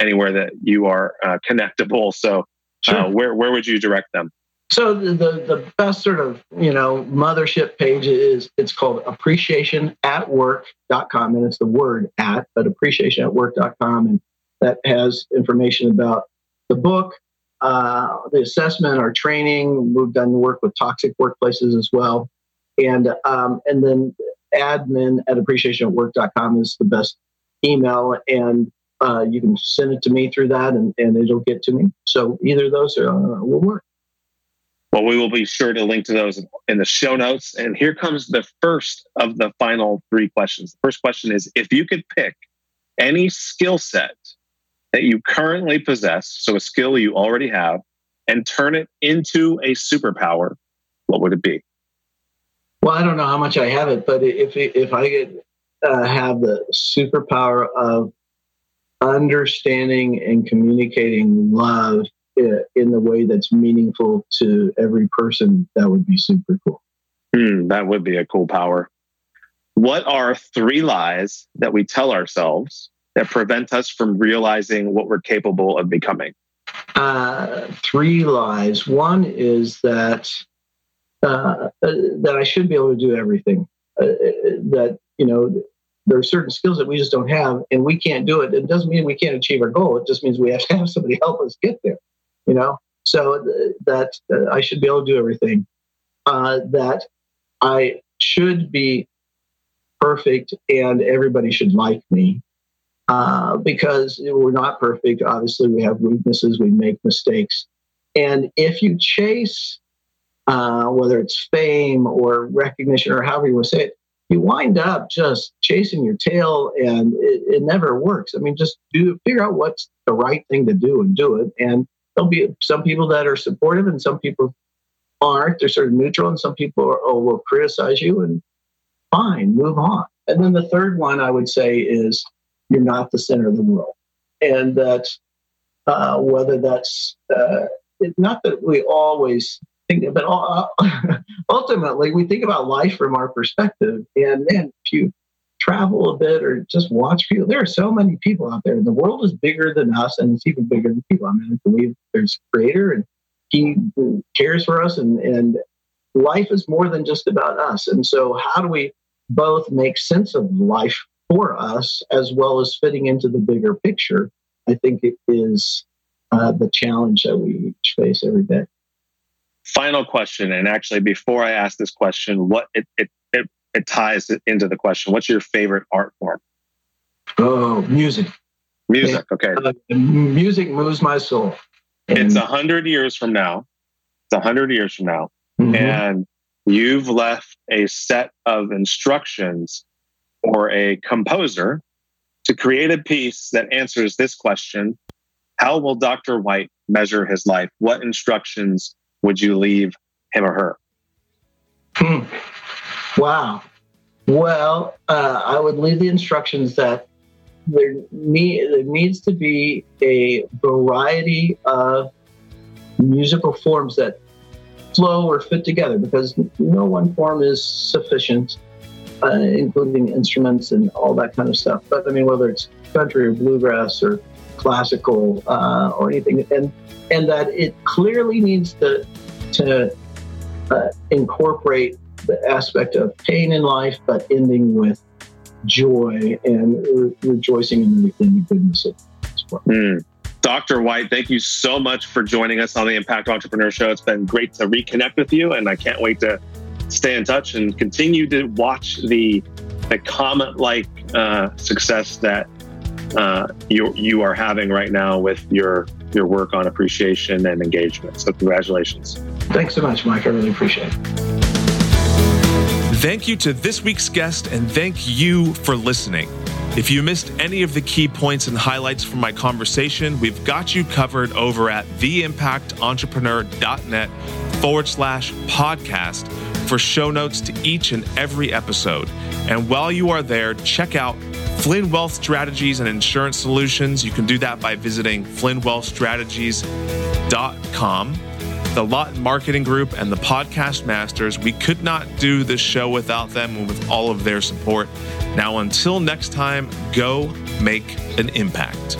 anywhere that you are uh, connectable. So, uh, sure. where where would you direct them? So the, the, best sort of you know mothership page is it's called appreciationatwork.com and it's the word at but appreciationatwork.com and that has information about the book uh, the assessment, our training. We've done work with toxic workplaces as well. And, um, and then admin at appreciationatwork.com is the best email. And uh, you can send it to me through that and, and it'll get to me. So either of those uh, will work. Well, we will be sure to link to those in the show notes. And here comes the first of the final three questions. The first question is if you could pick any skill set that you currently possess, so a skill you already have, and turn it into a superpower, what would it be? Well, I don't know how much I have it, but if if I could uh, have the superpower of understanding and communicating love in the way that's meaningful to every person, that would be super cool. Hmm, that would be a cool power. What are three lies that we tell ourselves that prevent us from realizing what we're capable of becoming? Uh, three lies. One is that uh, that I should be able to do everything. Uh, that you know there are certain skills that we just don't have, and we can't do it. It doesn't mean we can't achieve our goal. It just means we have to have somebody [laughs] help us get there. You know, so that I should be able to do everything. Uh, that I should be perfect, and everybody should like me uh, because we're not perfect. Obviously, we have weaknesses, we make mistakes. And if you chase, uh, whether it's fame or recognition or however you want to say it, you wind up just chasing your tail and it, it never works. I mean, just do figure out what's the right thing to do and do it. And there'll be some people that are supportive and some people aren't. They're sort of neutral, and some people are, oh, will criticize you and fine, move on. And then the third one I would say is you're not the center of the world. And that uh, whether that's uh, not that we always think, but [laughs] ultimately we think about life from our perspective. And then if you travel a bit or just watch people, there are so many people out there. The world is bigger than us, and it's even bigger than people. I mean, I believe there's creator and he cares for us and, and life is more than just about us. And so how do we both make sense of life for us as well as fitting into the bigger picture? I think it is uh, the challenge that we each face every day. Final question, and actually, before I ask this question, what it it it, ties into the question. What's your favorite art form? Oh, music. Music. Okay. Uh, music moves my soul. It's a hundred years from now. It's a hundred years from now, mm-hmm. and you've left a set of instructions for a composer to create a piece that answers this question How will Dr. White measure his life? What instructions would you leave him or her? Hmm. Wow. Well, uh, I would leave the instructions that there, there needs to be a variety of musical forms that flow or fit together because no one form is sufficient, uh, including instruments and all that kind of stuff. But I mean, whether it's country or bluegrass or classical uh, or anything, and and that it clearly needs to to uh, incorporate aspect of pain in life, but ending with joy and re- rejoicing in everything the goodness of mm. Dr. White, thank you so much for joining us on the Impact Entrepreneur Show. It's been great to reconnect with you, and I can't wait to stay in touch and continue to watch the the comet like uh, success that uh, you you are having right now with your your work on appreciation and engagement. So congratulations. Thanks so much, Mike. I really appreciate it. Thank you to this week's guest, and thank you for listening. If you missed any of the key points and highlights from my conversation, we've got you covered over at theimpactentrepreneur.net forward slash podcast for show notes to each and every episode. And while you are there, check out Flynn Wealth Strategies and Insurance Solutions. You can do that by visiting flynnwealthstrategies.com the Lot Marketing Group, and the Podcast Masters. We could not do this show without them and with all of their support. Now, until next time, go make an impact.